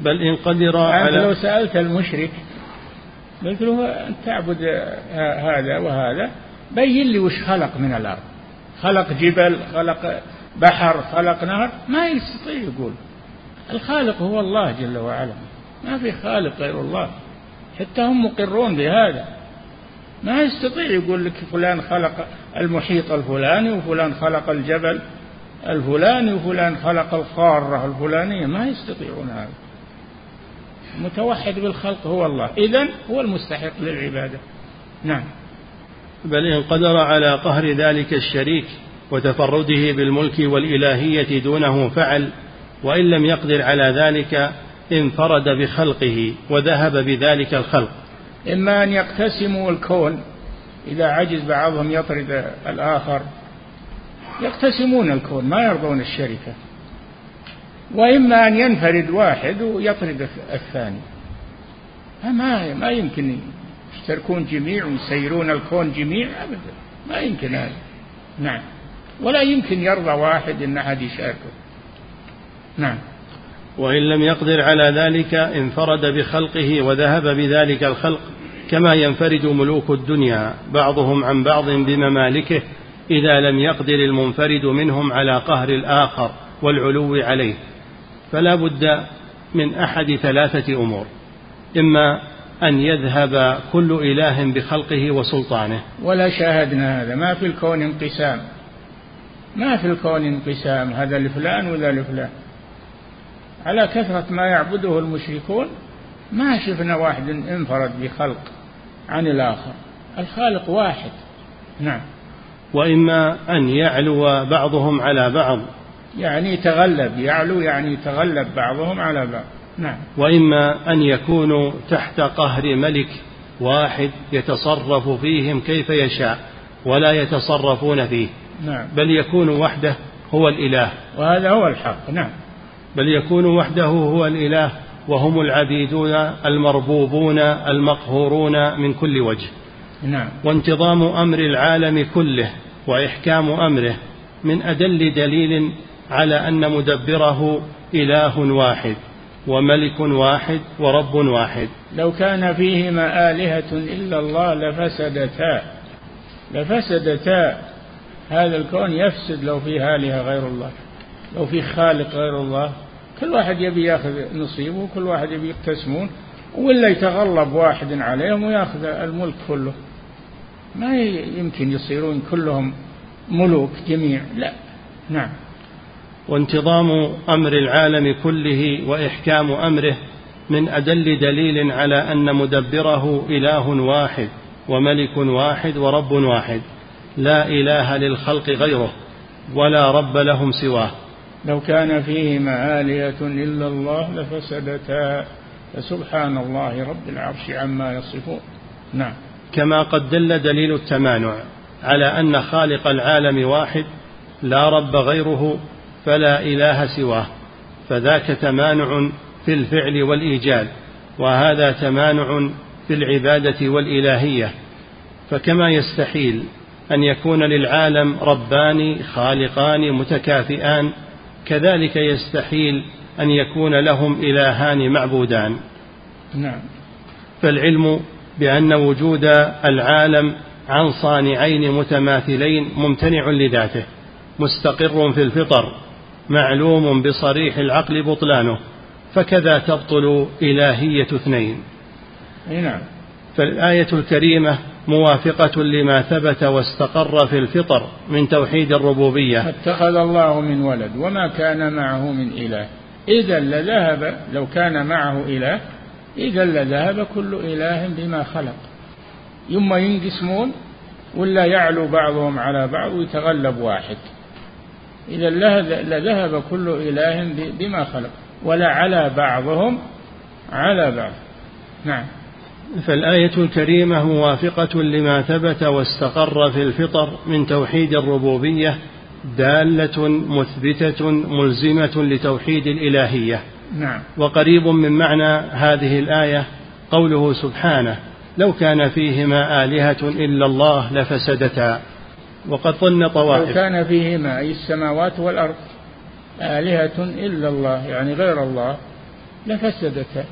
بل إن قدر على لو سألت المشرك قلت له تعبد هذا وهذا بين لي وش خلق من الأرض. خلق جبل خلق بحر خلق نهر؟ ما يستطيع يقول. الخالق هو الله جل وعلا. ما في خالق غير الله. حتى هم مقرون بهذا. ما يستطيع يقول لك فلان خلق المحيط الفلاني وفلان خلق الجبل الفلاني وفلان خلق القارة الفلانية. ما يستطيعون هذا. متوحد بالخلق هو الله. إذا هو المستحق للعبادة. نعم. بل إن قدر على قهر ذلك الشريك وتفرده بالملك والإلهية دونه فعل وإن لم يقدر على ذلك انفرد بخلقه وذهب بذلك الخلق. إما أن يقتسموا الكون إذا عجز بعضهم يطرد الآخر يقتسمون الكون ما يرضون الشركة. وإما أن ينفرد واحد ويطرد الثاني. ما ما يمكن يشتركون جميع ويسيرون الكون جميع أبدا. ما يمكن هذا. نعم. ولا يمكن يرضى واحد أن أحد يشاركه. نعم. وإن لم يقدر على ذلك انفرد بخلقه وذهب بذلك الخلق كما ينفرد ملوك الدنيا بعضهم عن بعض بممالكه إذا لم يقدر المنفرد منهم على قهر الآخر والعلو عليه. فلا بد من أحد ثلاثة أمور. إما أن يذهب كل إله بخلقه وسلطانه. ولا شاهدنا هذا. ما في الكون انقسام. ما في الكون انقسام. هذا لفلان وذا لفلان على كثرة ما يعبده المشركون ما شفنا واحد انفرد بخلق عن الآخر. الخالق واحد. نعم. وإما أن يعلو بعضهم على بعض. يعني يتغلب يعلو يعني يتغلب بعضهم على بعض. نعم. وإما أن يكونوا تحت قهر ملك واحد يتصرف فيهم كيف يشاء ولا يتصرفون فيه. نعم. بل يكون وحده هو الإله. وهذا هو الحق. نعم. بل يكون وحده هو الإله وهم العبيدون المربوبون المقهورون من كل وجه. نعم. وانتظام أمر العالم كله وإحكام أمره من أدل دليل على أن مدبره إله واحد وملك واحد ورب واحد. لو كان فيهما آلهة إلا الله لفسدتا لفسدتا. هذا الكون يفسد لو فيه آلهة غير الله لو فيه خالق غير الله. كل واحد يبي ياخذ نصيبه وكل واحد يبي يقتسمون ولا يتغلب واحد عليهم وياخذ الملك كله. ما يمكن يصيرون كلهم ملوك جميع لا. نعم. وانتظام أمر العالم كله وإحكام أمره من أدل دليل على أن مدبره إله واحد وملك واحد ورب واحد لا إله للخلق غيره ولا رب لهم سواه. لو كان فيهما آلهة إلا الله لفسدتا. فسبحان الله رب العرش عما يصفون. نعم. كما قد دل دليل التمانع على أن خالق العالم واحد لا رب غيره فلا إله سواه فذاك تمانع في الفعل والإيجاد وهذا تمانع في العبادة والإلهية. فكما يستحيل أن يكون للعالم ربان خالقان متكافئان كذلك يستحيل أن يكون لهم إلهان معبودان. نعم. فالعلم بأن وجود العالم عن صانعين متماثلين ممتنع لذاته مستقر في الفطر معلوم بصريح العقل بطلانه فكذا تبطل إلهية اثنين. نعم. فالآية الكريمة موافقة لما ثبت واستقر في الفطر من توحيد الربوبية. اتخذ الله من ولد وما كان معه من إله. إذا لذهب لو كان معه إله إذا لذهب كل إله بما خلق. يما ينقسمون ولا يعلو بعضهم على بعض ويتغلب واحد. إذا لذهب كل إله بما خلق. ولا على بعضهم على بعض. نعم. فالآية الكريمة موافقة لما ثبت واستقر في الفطر من توحيد الربوبية دالة مثبتة ملزمة لتوحيد الإلهية. نعم. وقريب من معنى هذه الآية قوله سبحانه لو كان فيهما آلهة إلا الله لفسدتا. وقد ظن طوائف. لو كان فيهما أي السماوات والأرض آلهة إلا الله يعني غير الله لفسدتا.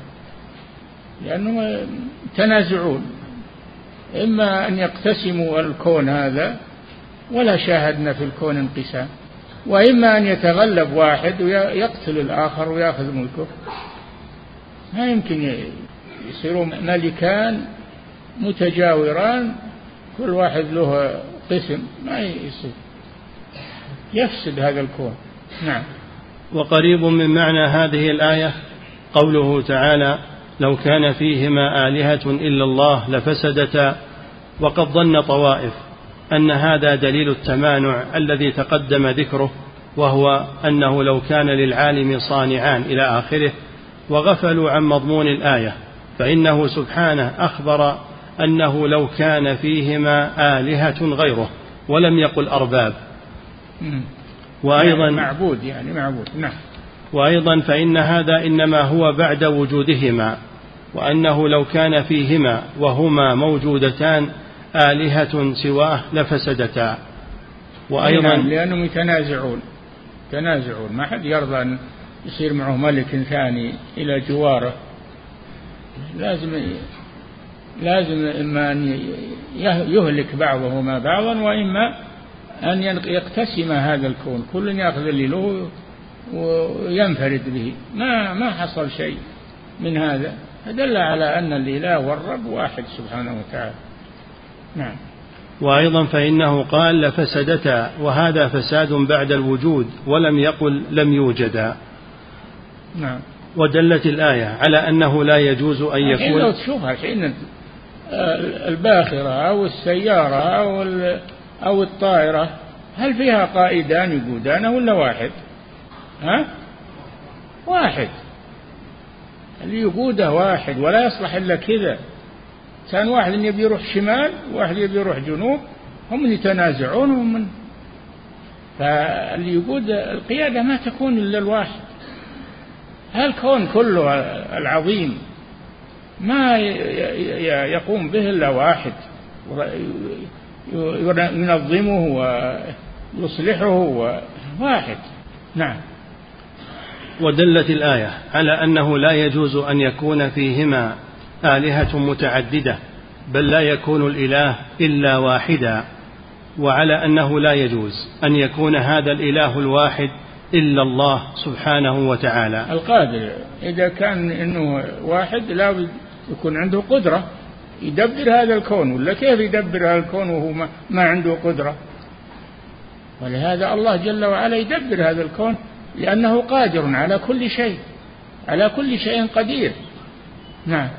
لأنهم تنازعون. إما أن يقتسموا الكون هذا ولا شاهدنا في الكون انقسام. وإما أن يتغلب واحد ويقتل الآخر ويأخذ ملكه. ما يمكن يصيرون ملكان متجاوران كل واحد له قسم. ما يصير. يفسد هذا الكون. نعم. وقريب من معنى هذه الآية قوله تعالى لو كان فيهما آلهة إلا الله لفسدتا وقد ظن طوائف أن هذا دليل التمانع الذي تقدم ذكره وهو أنه لو كان للعالم صانعان إلى آخره وغفلوا عن مضمون الآية فإنه سبحانه أخبر أنه لو كان فيهما آلهة غيره ولم يقل أرباب. وأيضا معبود يعني معبود. نعم. وأيضا فإن هذا إنما هو بعد وجودهما. وأنه لو كان فيهما وهما موجودتان آلهة سواه لفسدتا. وأيضا نعم لأنهم يتنازعون يتنازعون. ما حد يرضى أن يصير معه ملك ثاني إلى جواره. لازم لازم إما أن يهلك بعضهما بعضا وإما أن يقتسم هذا الكون. كل يأخذ اللي له وينفرد به. ما ما حصل شيء من هذا. فدل على أن الإله والرب واحد سبحانه وتعالى. نعم. وأيضا فإنه قال لفسدتا وهذا فساد بعد الوجود ولم يقل لم يوجدا. نعم. ودلت الآية على أنه لا يجوز أن يكون لو تشوفها الحين الباخرة أو السيارة أو أو الطائرة هل فيها قائدان يقودان ولا واحد؟ ها؟ واحد. اللي يقوده واحد ولا يصلح إلا كذا. كان واحد يبي يروح شمال وواحد يبي يروح جنوب هم يتنازعون ومن فاللي يقود القيادة ما تكون إلا الواحد. هالكون كله العظيم ما يقوم به إلا واحد. ينظمه ويصلحه واحد. نعم. ودلت الآية على أنه لا يجوز أن يكون فيهما آلهة متعددة بل لا يكون الإله إلا واحدا وعلى أنه لا يجوز أن يكون هذا الإله الواحد إلا الله سبحانه وتعالى. القادر إذا كان أنه واحد لا يكون عنده قدرة يدبر هذا الكون ولا كيف يدبر هذا الكون وهو ما, ما عنده قدرة؟ ولهذا الله جل وعلا يدبر هذا الكون لأنه قادر على كل شيء على كل شيء قدير. نعم.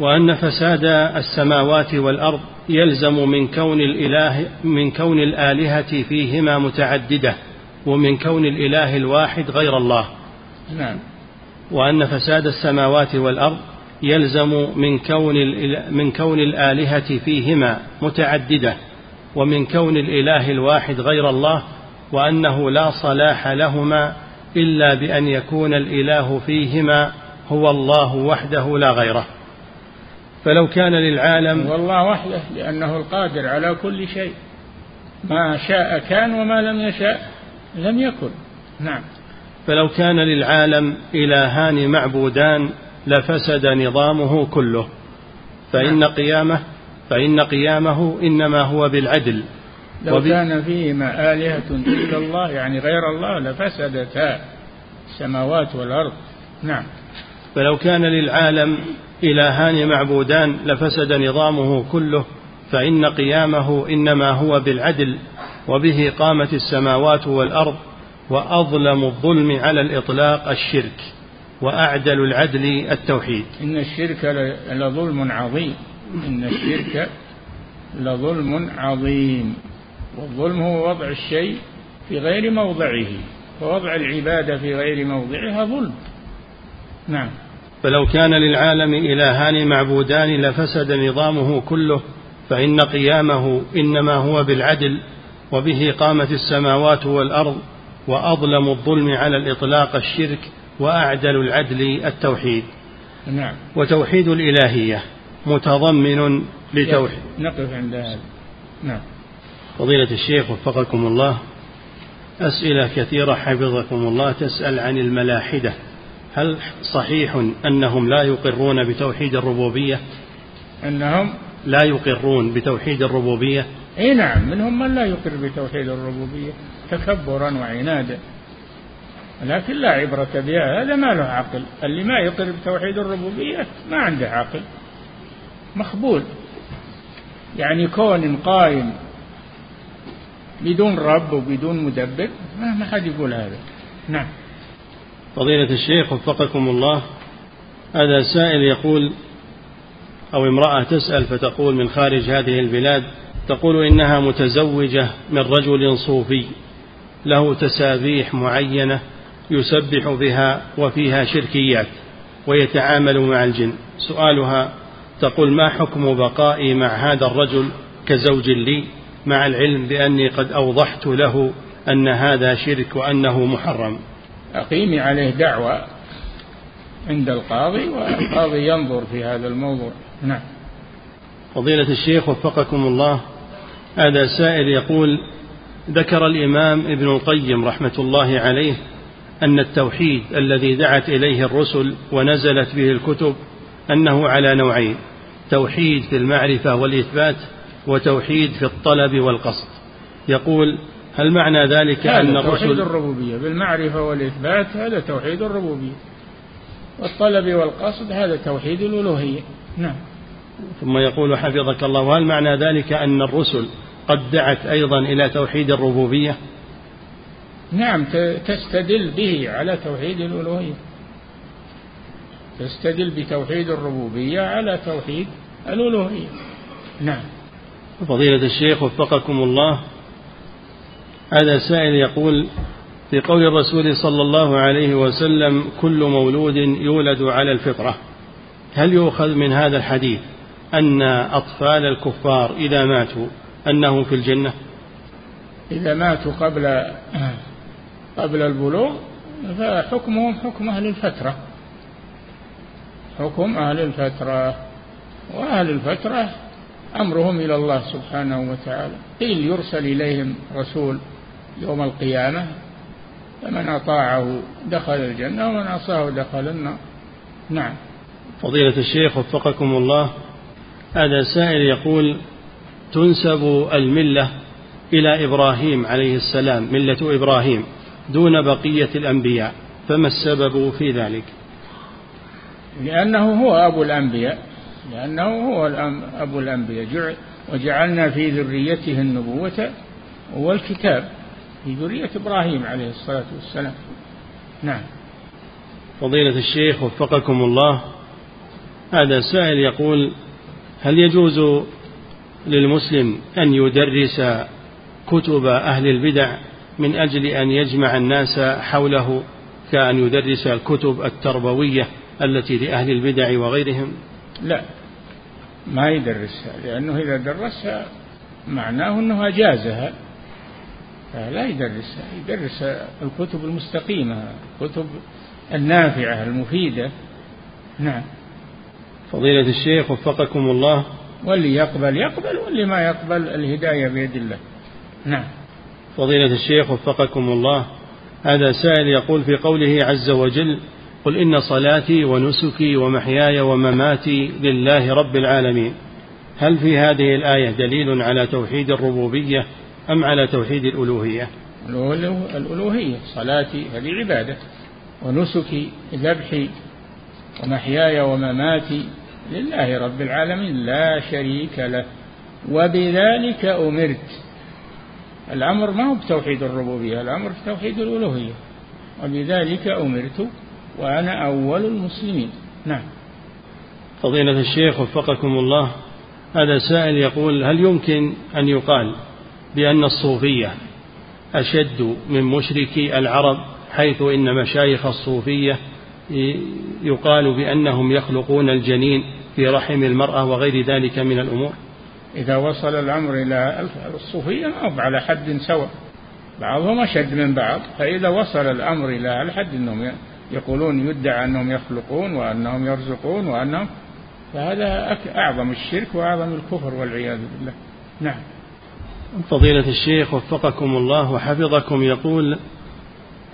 وأن فساد السماوات والأرض يلزم من كون الإله من كون الآلهة فيهما متعددة ومن كون الإله الواحد غير الله. نعم. وأن فساد السماوات والأرض يلزم من كون من كون الآلهة فيهما متعددة ومن كون الإله الواحد غير الله وأنه لا صلاح لهما إلا بأن يكون الإله فيهما هو الله وحده لا غيره. فلو كان للعالم والله وحده لأنه القادر على كل شيء. ما شاء كان وما لم يشاء لم يكن. نعم. فلو كان للعالم إلهان معبودان لفسد نظامه كله. فإن نعم. قيامه فإن قيامه إنما هو بالعدل. لو وب... كان فيهما آلهة إلا الله يعني غير الله لفسدتا السماوات والأرض. نعم. فلو كان للعالم إلهان معبودان لفسد نظامه كله فإن قيامه إنما هو بالعدل وبه قامت السماوات والأرض وأظلم الظلم على الإطلاق الشرك وأعدل العدل التوحيد. إن الشرك لظلم عظيم. إن الشرك لظلم عظيم. والظلم هو وضع الشيء في غير موضعه ووضع العبادة في غير موضعها ظلم. نعم. فلو كان للعالم إلهان معبودان لفسد نظامه كله فإن قيامه إنما هو بالعدل وبه قامت السماوات والأرض وأظلم الظلم على الإطلاق الشرك وأعدل العدل التوحيد. نعم. وتوحيد الإلهية متضمن لتوحيد. نقف عند هذا. نعم. فضيلة الشيخ وفقكم الله. أسئلة كثيرة حفظكم الله. تسأل عن الملاحدة. هل صحيح أنهم لا يقرون بتوحيد الربوبية؟ أنهم لا يقرون بتوحيد الربوبية؟ إي نعم منهم من لا يقر بتوحيد الربوبية تكبرا وعنادا. لكن لا عبرة بها هذا ما له عقل. اللي ما يقر بتوحيد الربوبية ما عنده عقل. مخبول يعني كون قائم بدون رب وبدون مدبر ما حد يقول هذا. نعم. فضيلة الشيخ وفقكم الله هذا سائل يقول أو امرأة تسأل فتقول من خارج هذه البلاد تقول إنها متزوجة من رجل صوفي له تسابيح معينة يسبح بها وفيها شركيات ويتعامل مع الجن. سؤالها تقول ما حكم بقائي مع هذا الرجل كزوج لي؟ مع العلم بأني قد أوضحت له أن هذا شرك وأنه محرم. أقيمي عليه دعوة عند القاضي والقاضي ينظر في هذا الموضوع. نعم. فضيلة الشيخ وفقكم الله هذا سائل يقول ذكر الإمام ابن القيم رحمة الله عليه أن التوحيد الذي دعت إليه الرسل ونزلت به الكتب أنه على نوعين توحيد في المعرفة والإثبات وتوحيد في الطلب والقصد. يقول هل معنى ذلك أن الرسل توحيد الربوبية؟ بالمعرفة والإثبات هذا توحيد الربوبية. والطلب والقصد هذا توحيد الألوهية. نعم. ثم يقول حفظك الله وهل معنى ذلك أن الرسل قد دعت أيضا إلى توحيد الربوبية؟ نعم تستدل به على توحيد الألوهية. تستدل بتوحيد الربوبية على توحيد الألوهية. نعم. فضيلة الشيخ وفقكم الله. هذا سائل يقول في قول الرسول صلى الله عليه وسلم كل مولود يولد على الفطرة هل يؤخذ من هذا الحديث أن أطفال الكفار إذا ماتوا أنهم في الجنة؟ إذا ماتوا قبل قبل البلوغ فحكمهم حكم أهل الفترة. حكم أهل الفترة وأهل الفترة أمرهم إلى الله سبحانه وتعالى. قيل يرسل إليهم رسول يوم القيامة فمن أطاعه دخل الجنة ومن عصاه دخل النار. نعم. فضيلة الشيخ وفقكم الله هذا سائل يقول تنسب الملة إلى إبراهيم عليه السلام ملة إبراهيم دون بقية الأنبياء فما السبب في ذلك؟ لأنه هو أبو الأنبياء. لأنه هو أبو الأنبياء. وجعلنا في ذريته النبوة والكتاب في ذرية إبراهيم عليه الصلاة والسلام. نعم. فضيلة الشيخ وفقكم الله. هذا سائل يقول هل يجوز للمسلم أن يدرس كتب أهل البدع من أجل أن يجمع الناس حوله كأن يدرس الكتب التربوية التي لأهل البدع وغيرهم؟ لا. ما يدرسها لأنه إذا درسها معناه أنه أجازها لا يدرسها يدرس الكتب المستقيمة الكتب النافعة المفيدة. نعم. فضيلة الشيخ وفقكم الله. واللي يقبل يقبل واللي ما يقبل الهداية بيد الله. نعم. فضيلة الشيخ وفقكم الله. هذا سائل يقول في قوله عز وجل قل إن صلاتي ونسكي ومحياي ومماتي لله رب العالمين. هل في هذه الآية دليل على توحيد الربوبية أم على توحيد الألوهية؟ الألوهية صلاتي هذه عبادة ونسكي ذبحي ومحياي ومماتي لله رب العالمين لا شريك له. وبذلك أمرت. الأمر ما هو بتوحيد الربوبية الأمر في توحيد الألوهية. وبذلك أمرت وأنا أول المسلمين. نعم. فضيلة الشيخ وفقكم الله هذا سائل يقول هل يمكن أن يقال بأن الصوفية أشد من مشركي العرب حيث إن مشايخ الصوفية يقال بأنهم يخلقون الجنين في رحم المرأة وغير ذلك من الأمور؟ إذا وصل الأمر إلى الصوفية ما على حد سواء بعضهم أشد من بعض فإذا وصل الأمر إلى الحد أنهم يقولون يدعى أنهم يخلقون وأنهم يرزقون وأنهم فهذا أعظم الشرك وأعظم الكفر والعياذ بالله. نعم فضيلة الشيخ وفقكم الله وحفظكم يقول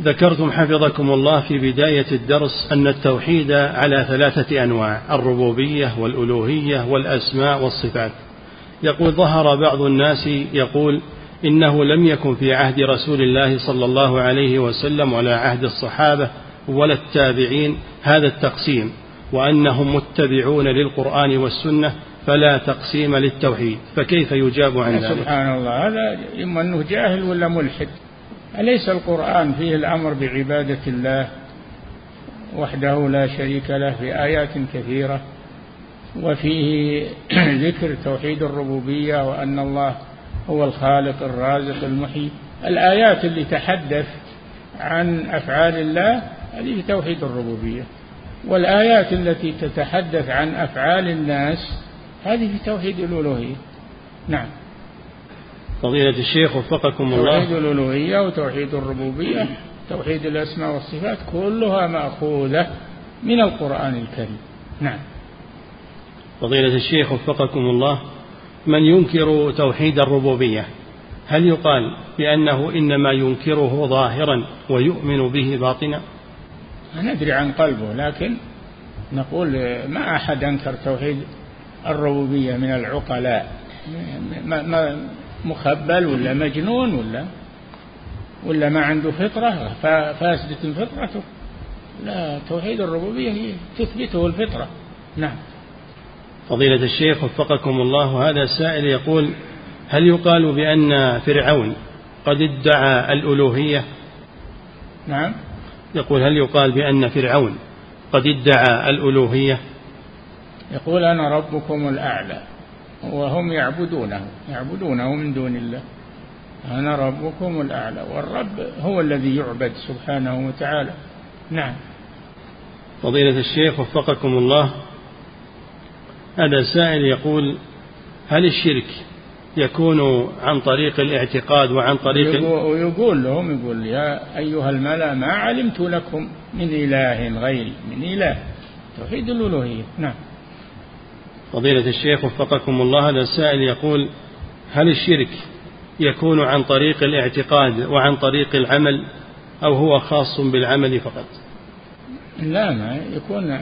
ذكرتم حفظكم الله في بداية الدرس أن التوحيد على ثلاثة أنواع الربوبية والألوهية والأسماء والصفات. يقول ظهر بعض الناس يقول إنه لم يكن في عهد رسول الله صلى الله عليه وسلم ولا عهد الصحابة ولا التابعين هذا التقسيم وأنهم متبعون للقرآن والسنة فلا تقسيم للتوحيد فكيف يجاب عن ذلك؟ سبحان الله هذا إما أنه جاهل ولا ملحد. أليس القرآن فيه الأمر بعبادة الله وحده لا شريك له في آيات كثيرة وفيه ذكر توحيد الربوبية وأن الله هو الخالق الرازق المحيي. الآيات اللي تحدث عن أفعال الله هذه توحيد الربوبية. والآيات التي تتحدث عن أفعال الناس هذه في توحيد الألوهية. نعم. فضيلة الشيخ وفقكم الله. توحيد الألوهية وتوحيد الربوبية توحيد الأسماء والصفات كلها مأخوذة من القرآن الكريم. نعم. فضيلة الشيخ وفقكم الله من ينكر توحيد الربوبية؟ هل يقال بأنه إنما ينكره ظاهرا ويؤمن به باطنا؟ ندري عن قلبه لكن نقول ما أحد أنكر توحيد الربوبية من العقلاء. ما مخبل ولا مجنون ولا ولا ما عنده فطرة فاسدة فطرته. لا توحيد الربوبية هي تثبته الفطرة. نعم. فضيلة الشيخ وفقكم الله هذا سائل يقول هل يقال بأن فرعون قد ادعى الألوهية؟ نعم. يقول هل يقال بأن فرعون قد ادعى الألوهية؟ يقول أنا ربكم الأعلى وهم يعبدونه يعبدونه من دون الله. أنا ربكم الأعلى والرب هو الذي يعبد سبحانه وتعالى. نعم. فضيلة الشيخ وفقكم الله هذا سائل يقول هل الشرك يكون عن طريق الاعتقاد وعن طريق ويقول لهم يقول يا أيها الملأ ما علمت لكم من إله غيري من إله. توحيد الألوهية. نعم. فضيلة الشيخ وفقكم الله هذا السائل يقول هل الشرك يكون عن طريق الاعتقاد وعن طريق العمل أو هو خاص بالعمل فقط؟ لا ما يكون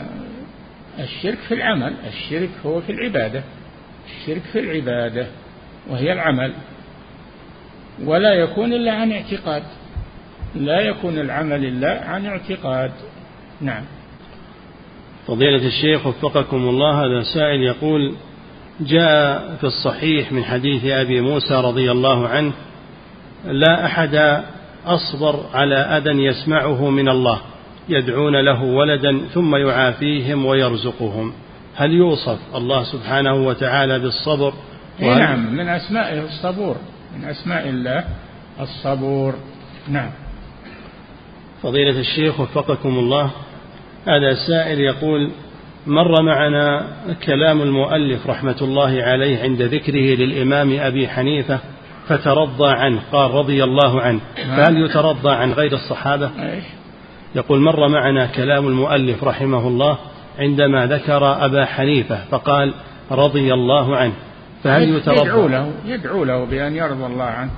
الشرك في العمل الشرك هو في العبادة. الشرك في العبادة. وهي العمل. ولا يكون إلا عن اعتقاد. لا يكون العمل إلا عن اعتقاد. نعم. فضيلة الشيخ وفقكم الله هذا سائل يقول جاء في الصحيح من حديث أبي موسى رضي الله عنه لا أحد أصبر على أذى يسمعه من الله يدعون له ولدا ثم يعافيهم ويرزقهم. هل يوصف الله سبحانه وتعالى بالصبر نعم. من أسمائه الصبور من أسماء الله الصبور. نعم. فضيلة الشيخ وفقكم الله هذا سائل يقول مر معنا كلام المؤلف رحمة الله عليه عند ذكره للإمام أبي حنيفة فترضى عنه قال رضي الله عنه. فهل يترضى عن غير الصحابة؟ يقول مر معنا كلام المؤلف رحمه الله عندما ذكر أبا حنيفة فقال رضي الله عنه. فهل يترضى يدعو له يدعو له بأن يرضى الله عنه.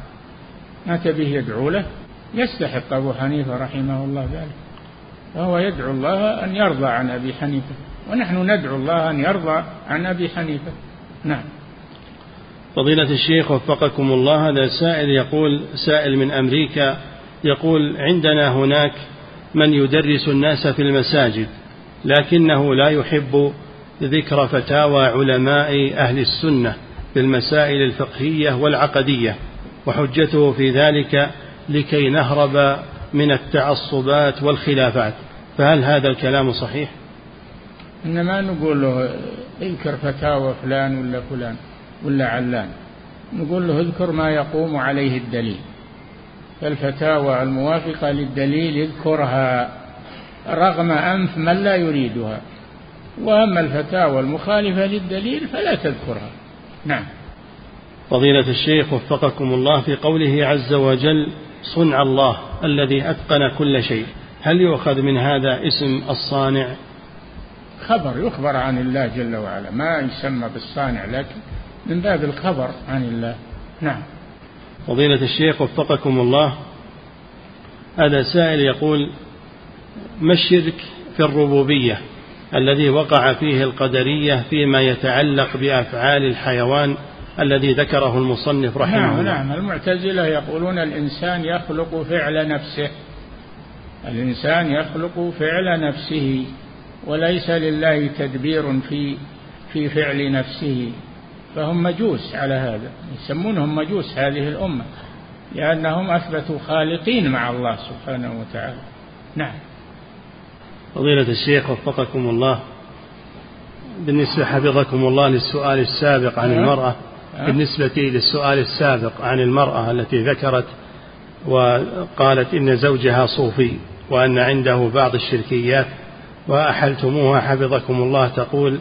متى به يدعو له؟ يستحق أبو حنيفة رحمه الله ذلك. فهو يدعو الله أن يرضى عن أبي حنيفة. ونحن ندعو الله أن يرضى عن أبي حنيفة. نعم. فضيلة الشيخ وفقكم الله هذا سائل يقول سائل من أمريكا يقول عندنا هناك من يدرس الناس في المساجد لكنه لا يحب ذكر فتاوى علماء أهل السنة. في المسائل الفقهية والعقدية وحجته في ذلك لكي نهرب من التعصبات والخلافات. فهل هذا الكلام صحيح؟ إنما نقول له اذكر فتاوى فلان ولا فلان ولا علان. نقول له اذكر ما يقوم عليه الدليل. فالفتاوى الموافقة للدليل اذكرها رغم أنف من لا يريدها. وأما الفتاوى المخالفة للدليل فلا تذكرها. نعم. فضيلة الشيخ وفقكم الله في قوله عز وجل صنع الله الذي أتقن كل شيء. هل يؤخذ من هذا اسم الصانع؟ خبر يخبر عن الله جل وعلا. ما يسمى بالصانع لكن من باب الخبر عن الله. نعم. فضيلة الشيخ وفقكم الله هذا سائل يقول ما الشرك في الربوبية؟ الذي وقع فيه القدرية فيما يتعلق بأفعال الحيوان الذي ذكره المصنف رحمه نعم الله. نعم. المعتزلة يقولون الإنسان يخلق فعل نفسه. الإنسان يخلق فعل نفسه وليس لله تدبير في في فعل نفسه. فهم مجوس على هذا يسمونهم مجوس هذه الأمة لأنهم أثبتوا خالقين مع الله سبحانه وتعالى. نعم. فضيلة الشيخ وفقكم الله. بالنسبة حفظكم الله للسؤال السابق عن المرأة بالنسبة للسؤال السابق عن المرأة التي ذكرت وقالت إن زوجها صوفي وأن عنده بعض الشركيات وأحلتموها حفظكم الله تقول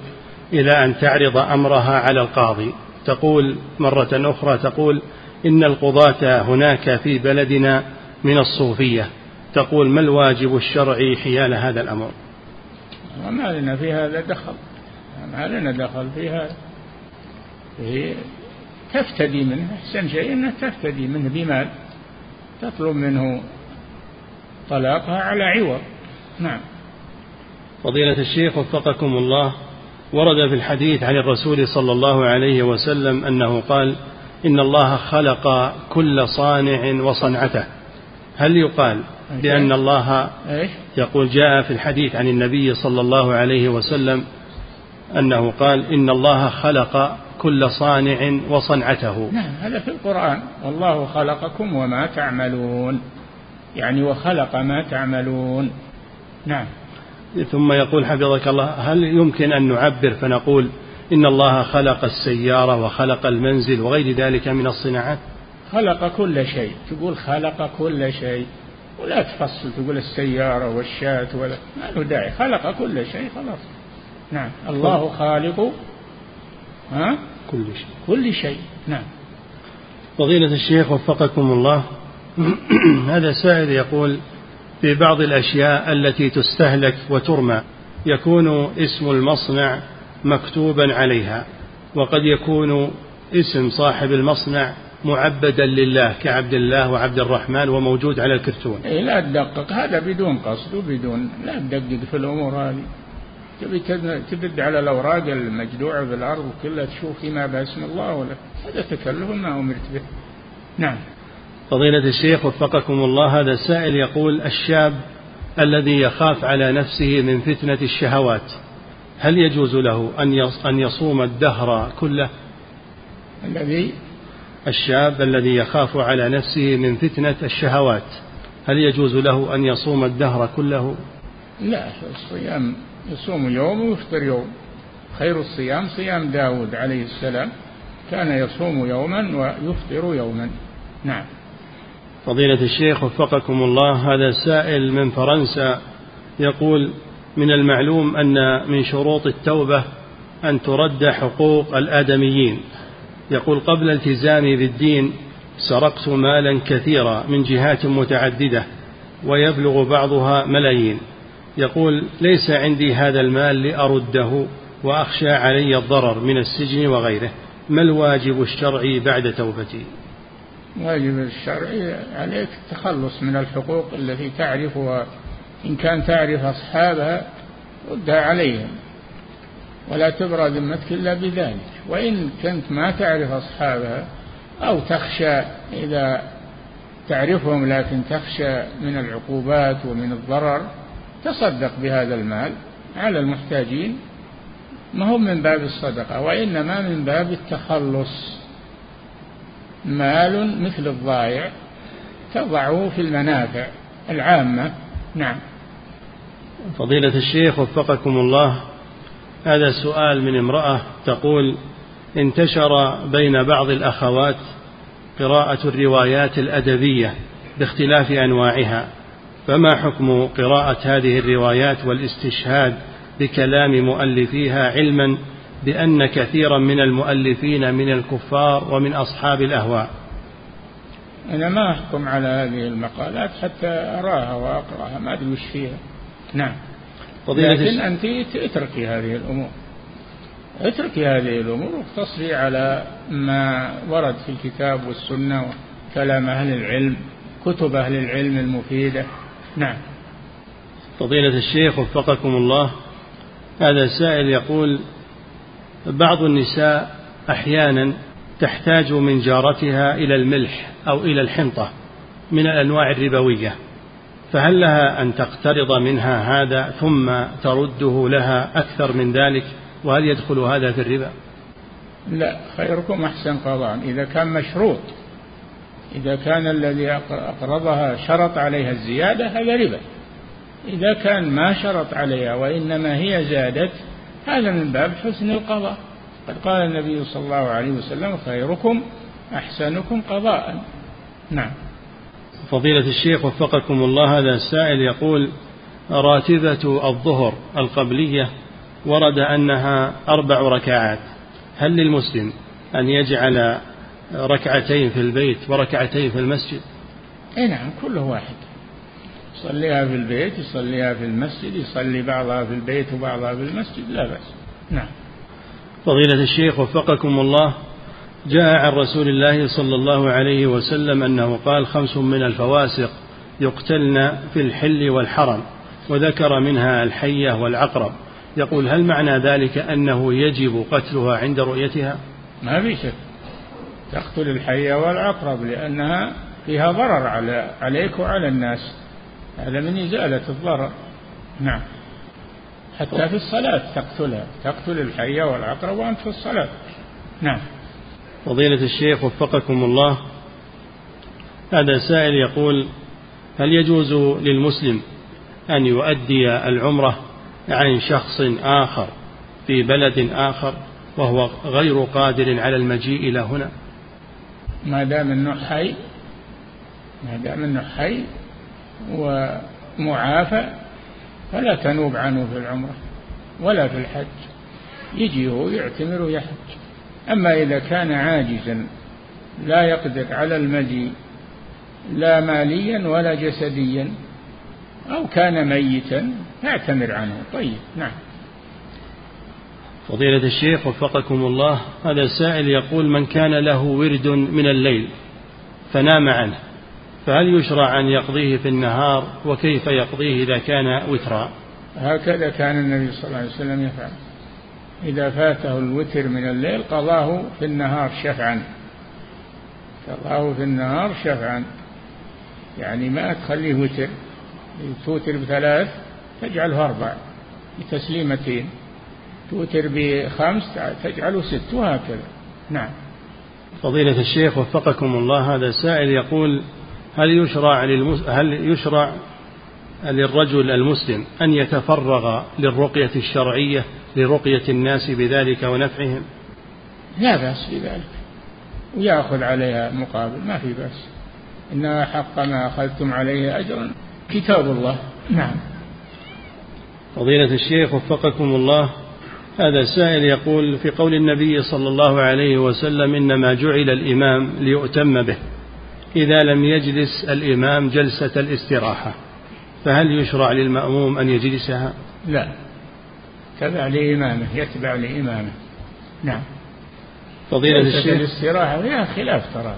إلى أن تعرض أمرها على القاضي. تقول مرة أخرى تقول إن القضاة هناك في بلدنا من الصوفية. تقول ما الواجب الشرعي حيال هذا الأمر؟ وما لنا في هذا دخل. ما لنا دخل في هذا. هي تفتدي منه أحسن شيء أنها تفتدي منه بمال. تطلب منه طلاقها على عوض. نعم. فضيلة الشيخ وفقكم الله ورد في الحديث عن الرسول صلى الله عليه وسلم أنه قال إن الله خلق كل صانع وصنعته. هل يقال بأن الله يقول جاء في الحديث عن النبي صلى الله عليه وسلم أنه قال إن الله خلق كل صانع وصنعته. نعم هذا في القرآن. والله خلقكم وما تعملون. يعني وخلق ما تعملون. نعم. ثم يقول حفظك الله هل يمكن أن نعبر فنقول إن الله خلق السيارة وخلق المنزل وغير ذلك من الصناعات؟ خلق كل شيء. تقول خلق كل شيء. ولا تفصل تقول السيارة والشاة ولا ما له داعي. خلق كل شيء خلاص. نعم. الله خالق ها؟ كل شيء. كل شيء. نعم. فضيلة الشيخ وفقكم الله. هذا سائل يقول في بعض الأشياء التي تستهلك وترمى يكون اسم المصنع مكتوبا عليها وقد يكون اسم صاحب المصنع معبدا لله كعبد الله وعبد الرحمن وموجود على الكرتون. إيه لا تدقق. هذا بدون قصد وبدون لا تدقق في الأمور هذه. تبي تبد على الأوراق المجدوعة في الأرض وكلها تشوف فيما باسم الله ولا هذا تكلف ما أمرت به. نعم. فضيلة الشيخ وفقكم الله هذا السائل يقول الشاب الذي يخاف على نفسه من فتنة الشهوات هل يجوز له أن يصوم الدهر كله؟ الذي الشاب الذي يخاف على نفسه من فتنة الشهوات. هل يجوز له أن يصوم الدهر كله؟ لا الصيام يصوم يوم ويفطر يوم. خير الصيام صيام داود عليه السلام. كان يصوم يوما ويفطر يوما. نعم. فضيلة الشيخ وفقكم الله هذا سائل من فرنسا يقول من المعلوم أن من شروط التوبة أن ترد حقوق الآدميين. يقول قبل التزامي بالدين سرقت مالا كثيرا من جهات متعددة ويبلغ بعضها ملايين. يقول ليس عندي هذا المال لأرده وأخشى علي الضرر من السجن وغيره. ما الواجب الشرعي بعد توبتي؟ الواجب الشرعي عليك التخلص من الحقوق التي تعرفها. إن كان تعرف أصحابها ردها عليهم. ولا تبرى ذمتك إلا بذلك. وإن كنت ما تعرف أصحابها أو تخشى إذا تعرفهم لكن تخشى من العقوبات ومن الضرر تصدق بهذا المال على المحتاجين. ما هو من باب الصدقة وإنما من باب التخلص. مال مثل الضائع تضعه في المنافع العامة. نعم. فضيلة الشيخ وفقكم الله هذا سؤال من امرأة تقول انتشر بين بعض الأخوات قراءة الروايات الأدبية باختلاف أنواعها فما حكم قراءة هذه الروايات والاستشهاد بكلام مؤلفيها علما بأن كثيرا من المؤلفين من الكفار ومن أصحاب الأهواء؟ أنا ما أحكم على هذه المقالات حتى أراها وأقرأها ما أدري وش فيها. نعم. لكن أنت اتركي هذه الأمور. اتركي هذه الأمور واقتصري على ما ورد في الكتاب والسنة وكلام أهل العلم كتب أهل العلم المفيدة. نعم. فضيلة الشيخ وفقكم الله هذا سائل يقول بعض النساء أحيانا تحتاج من جارتها إلى الملح أو إلى الحنطة من الأنواع الربوية. فهل لها أن تقترض منها هذا ثم ترده لها أكثر من ذلك؟ وهل يدخل هذا في الربا؟ لا خيركم أحسن قضاء. إذا كان مشروط إذا كان الذي أقرضها شرط عليها الزيادة هذا ربا. إذا كان ما شرط عليها وإنما هي زادت هذا من باب حسن القضاء. قد قال النبي صلى الله عليه وسلم خيركم أحسنكم قضاء. نعم. فضيلة الشيخ وفقكم الله هذا السائل يقول راتبة الظهر القبلية ورد أنها أربع ركعات هل للمسلم أن يجعل ركعتين في البيت وركعتين في المسجد؟ اي نعم كل واحد. يصليها في البيت يصليها في المسجد يصلي بعضها في البيت وبعضها في المسجد لا بأس. نعم. فضيلة الشيخ وفقكم الله جاء عن رسول الله صلى الله عليه وسلم أنه قال خمس من الفواسق يقتلن في الحل والحرم وذكر منها الحية والعقرب. يقول هل معنى ذلك أنه يجب قتلها عند رؤيتها؟ ما في شك. تقتل الحية والعقرب لأنها فيها ضرر على عليك وعلى الناس. هذا من إزالة الضرر. نعم. حتى في الصلاة تقتلها. تقتل الحية والعقرب وأنت في الصلاة. نعم. فضيلة الشيخ وفقكم الله هذا سائل يقول هل يجوز للمسلم أن يؤدي العمرة عن شخص آخر في بلد آخر وهو غير قادر على المجيء إلى هنا؟ ما دام إنه حي ما دام إنه حي ومعافى فلا تنوب عنه في العمرة ولا في الحج. يجي هو يعتمر ويحج. أما إذا كان عاجزا لا يقدر على المجيء لا ماليا ولا جسديا أو كان ميتا فاعتمر عنه. طيب نعم. فضيلة الشيخ وفقكم الله هذا سائل يقول من كان له ورد من الليل فنام عنه فهل يشرع أن يقضيه في النهار؟ وكيف يقضيه إذا كان وترا؟ هكذا كان النبي صلى الله عليه وسلم يفعل. إذا فاته الوتر من الليل قضاه في النهار شفعا. قضاه في النهار شفعا. يعني ما تخليه وتر. توتر بثلاث تجعله أربع بتسليمتين. توتر بخمس تجعله ست وهكذا. نعم. فضيلة الشيخ وفقكم الله هذا سائل يقول هل يشرع. هل يشرع للرجل المسلم أن يتفرغ للرقية الشرعية لرقية الناس بذلك ونفعهم؟ لا بأس بذلك. ويأخذ عليها مقابل ما في بأس. إن حق ما أخذتم عليه أجرا كتاب الله. نعم. فضيلة الشيخ وفقكم الله. هذا سائل يقول في قول النبي صلى الله عليه وسلم إنما جعل الإمام ليؤتم به. إذا لم يجلس الإمام جلسة الاستراحة. فهل يشرع للمأموم أن يجلسها؟ لا. تبع لإمامه يتبع لإمامه. نعم. فضيلة الشيخ. الاستراحة. فيها خلاف ترى.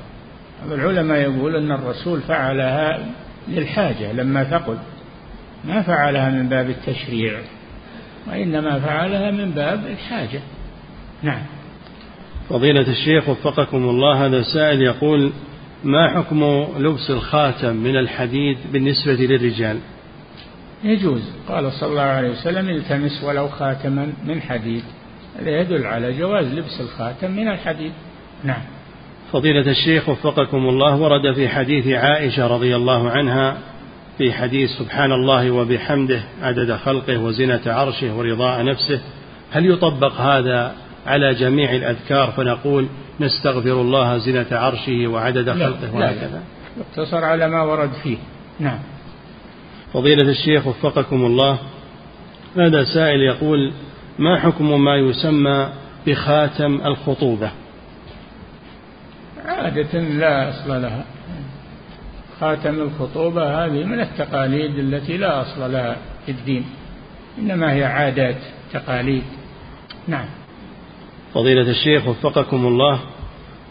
العلماء يقول أن الرسول فعلها للحاجة لما ثقل ما فعلها من باب التشريع وإنما فعلها من باب الحاجة. نعم. فضيلة الشيخ وفقكم الله هذا سائل يقول ما حكم لبس الخاتم من الحديد بالنسبة للرجال؟ يجوز. قال صلى الله عليه وسلم التمس ولو خاتما من حديد. هذا يدل على جواز لبس الخاتم من الحديد. نعم. فضيلة الشيخ وفقكم الله ورد في حديث عائشة رضي الله عنها في حديث سبحان الله وبحمده عدد خلقه وزنة عرشه ورضاء نفسه هل يطبق هذا على جميع الأذكار؟ فنقول نستغفر الله زنة عرشه وعدد خلقه وهكذا. يقتصر على ما ورد فيه. نعم. فضيلة الشيخ وفقكم الله هذا سائل يقول ما حكم ما يسمى بخاتم الخطوبة؟ عادة لا أصل لها. خاتم الخطوبة هذه من التقاليد التي لا أصل لها في الدين إنما هي عادات تقاليد. نعم. فضيلة الشيخ وفقكم الله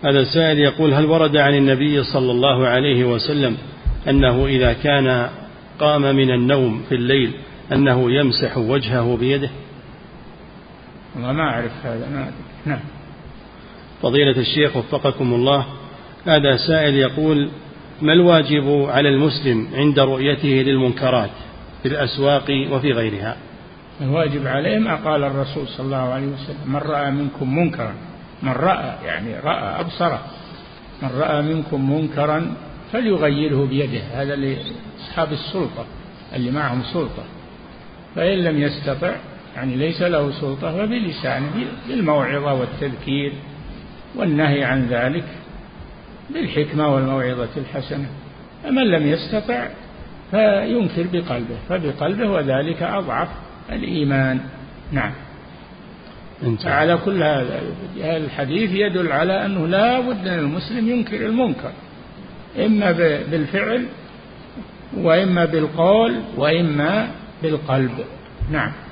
هذا السائل يقول هل ورد عن النبي صلى الله عليه وسلم أنه إذا كان قام من النوم في الليل أنه يمسح وجهه بيده. والله ما أعرف هذا ما نعم. فضيلة الشيخ وفقكم الله هذا سائل يقول ما الواجب على المسلم عند رؤيته للمنكرات في الأسواق وفي غيرها؟ الواجب عليه ما قال الرسول صلى الله عليه وسلم من رأى منكم منكرا. من رأى يعني رأى أبصره من رأى منكم منكرا فليغيره بيده. هذا لأصحاب السلطة اللي معهم سلطة. فإن لم يستطع يعني ليس له سلطة فبلسانه بالموعظة والتذكير والنهي عن ذلك بالحكمة والموعظة الحسنة. فمن لم يستطع فينكر بقلبه فبقلبه وذلك أضعف الإيمان. نعم. انت. على كل هذا الحديث يدل على أنه لا بد أن المسلم ينكر المنكر. إما بالفعل وإما بالقول وإما بالقلب. نعم.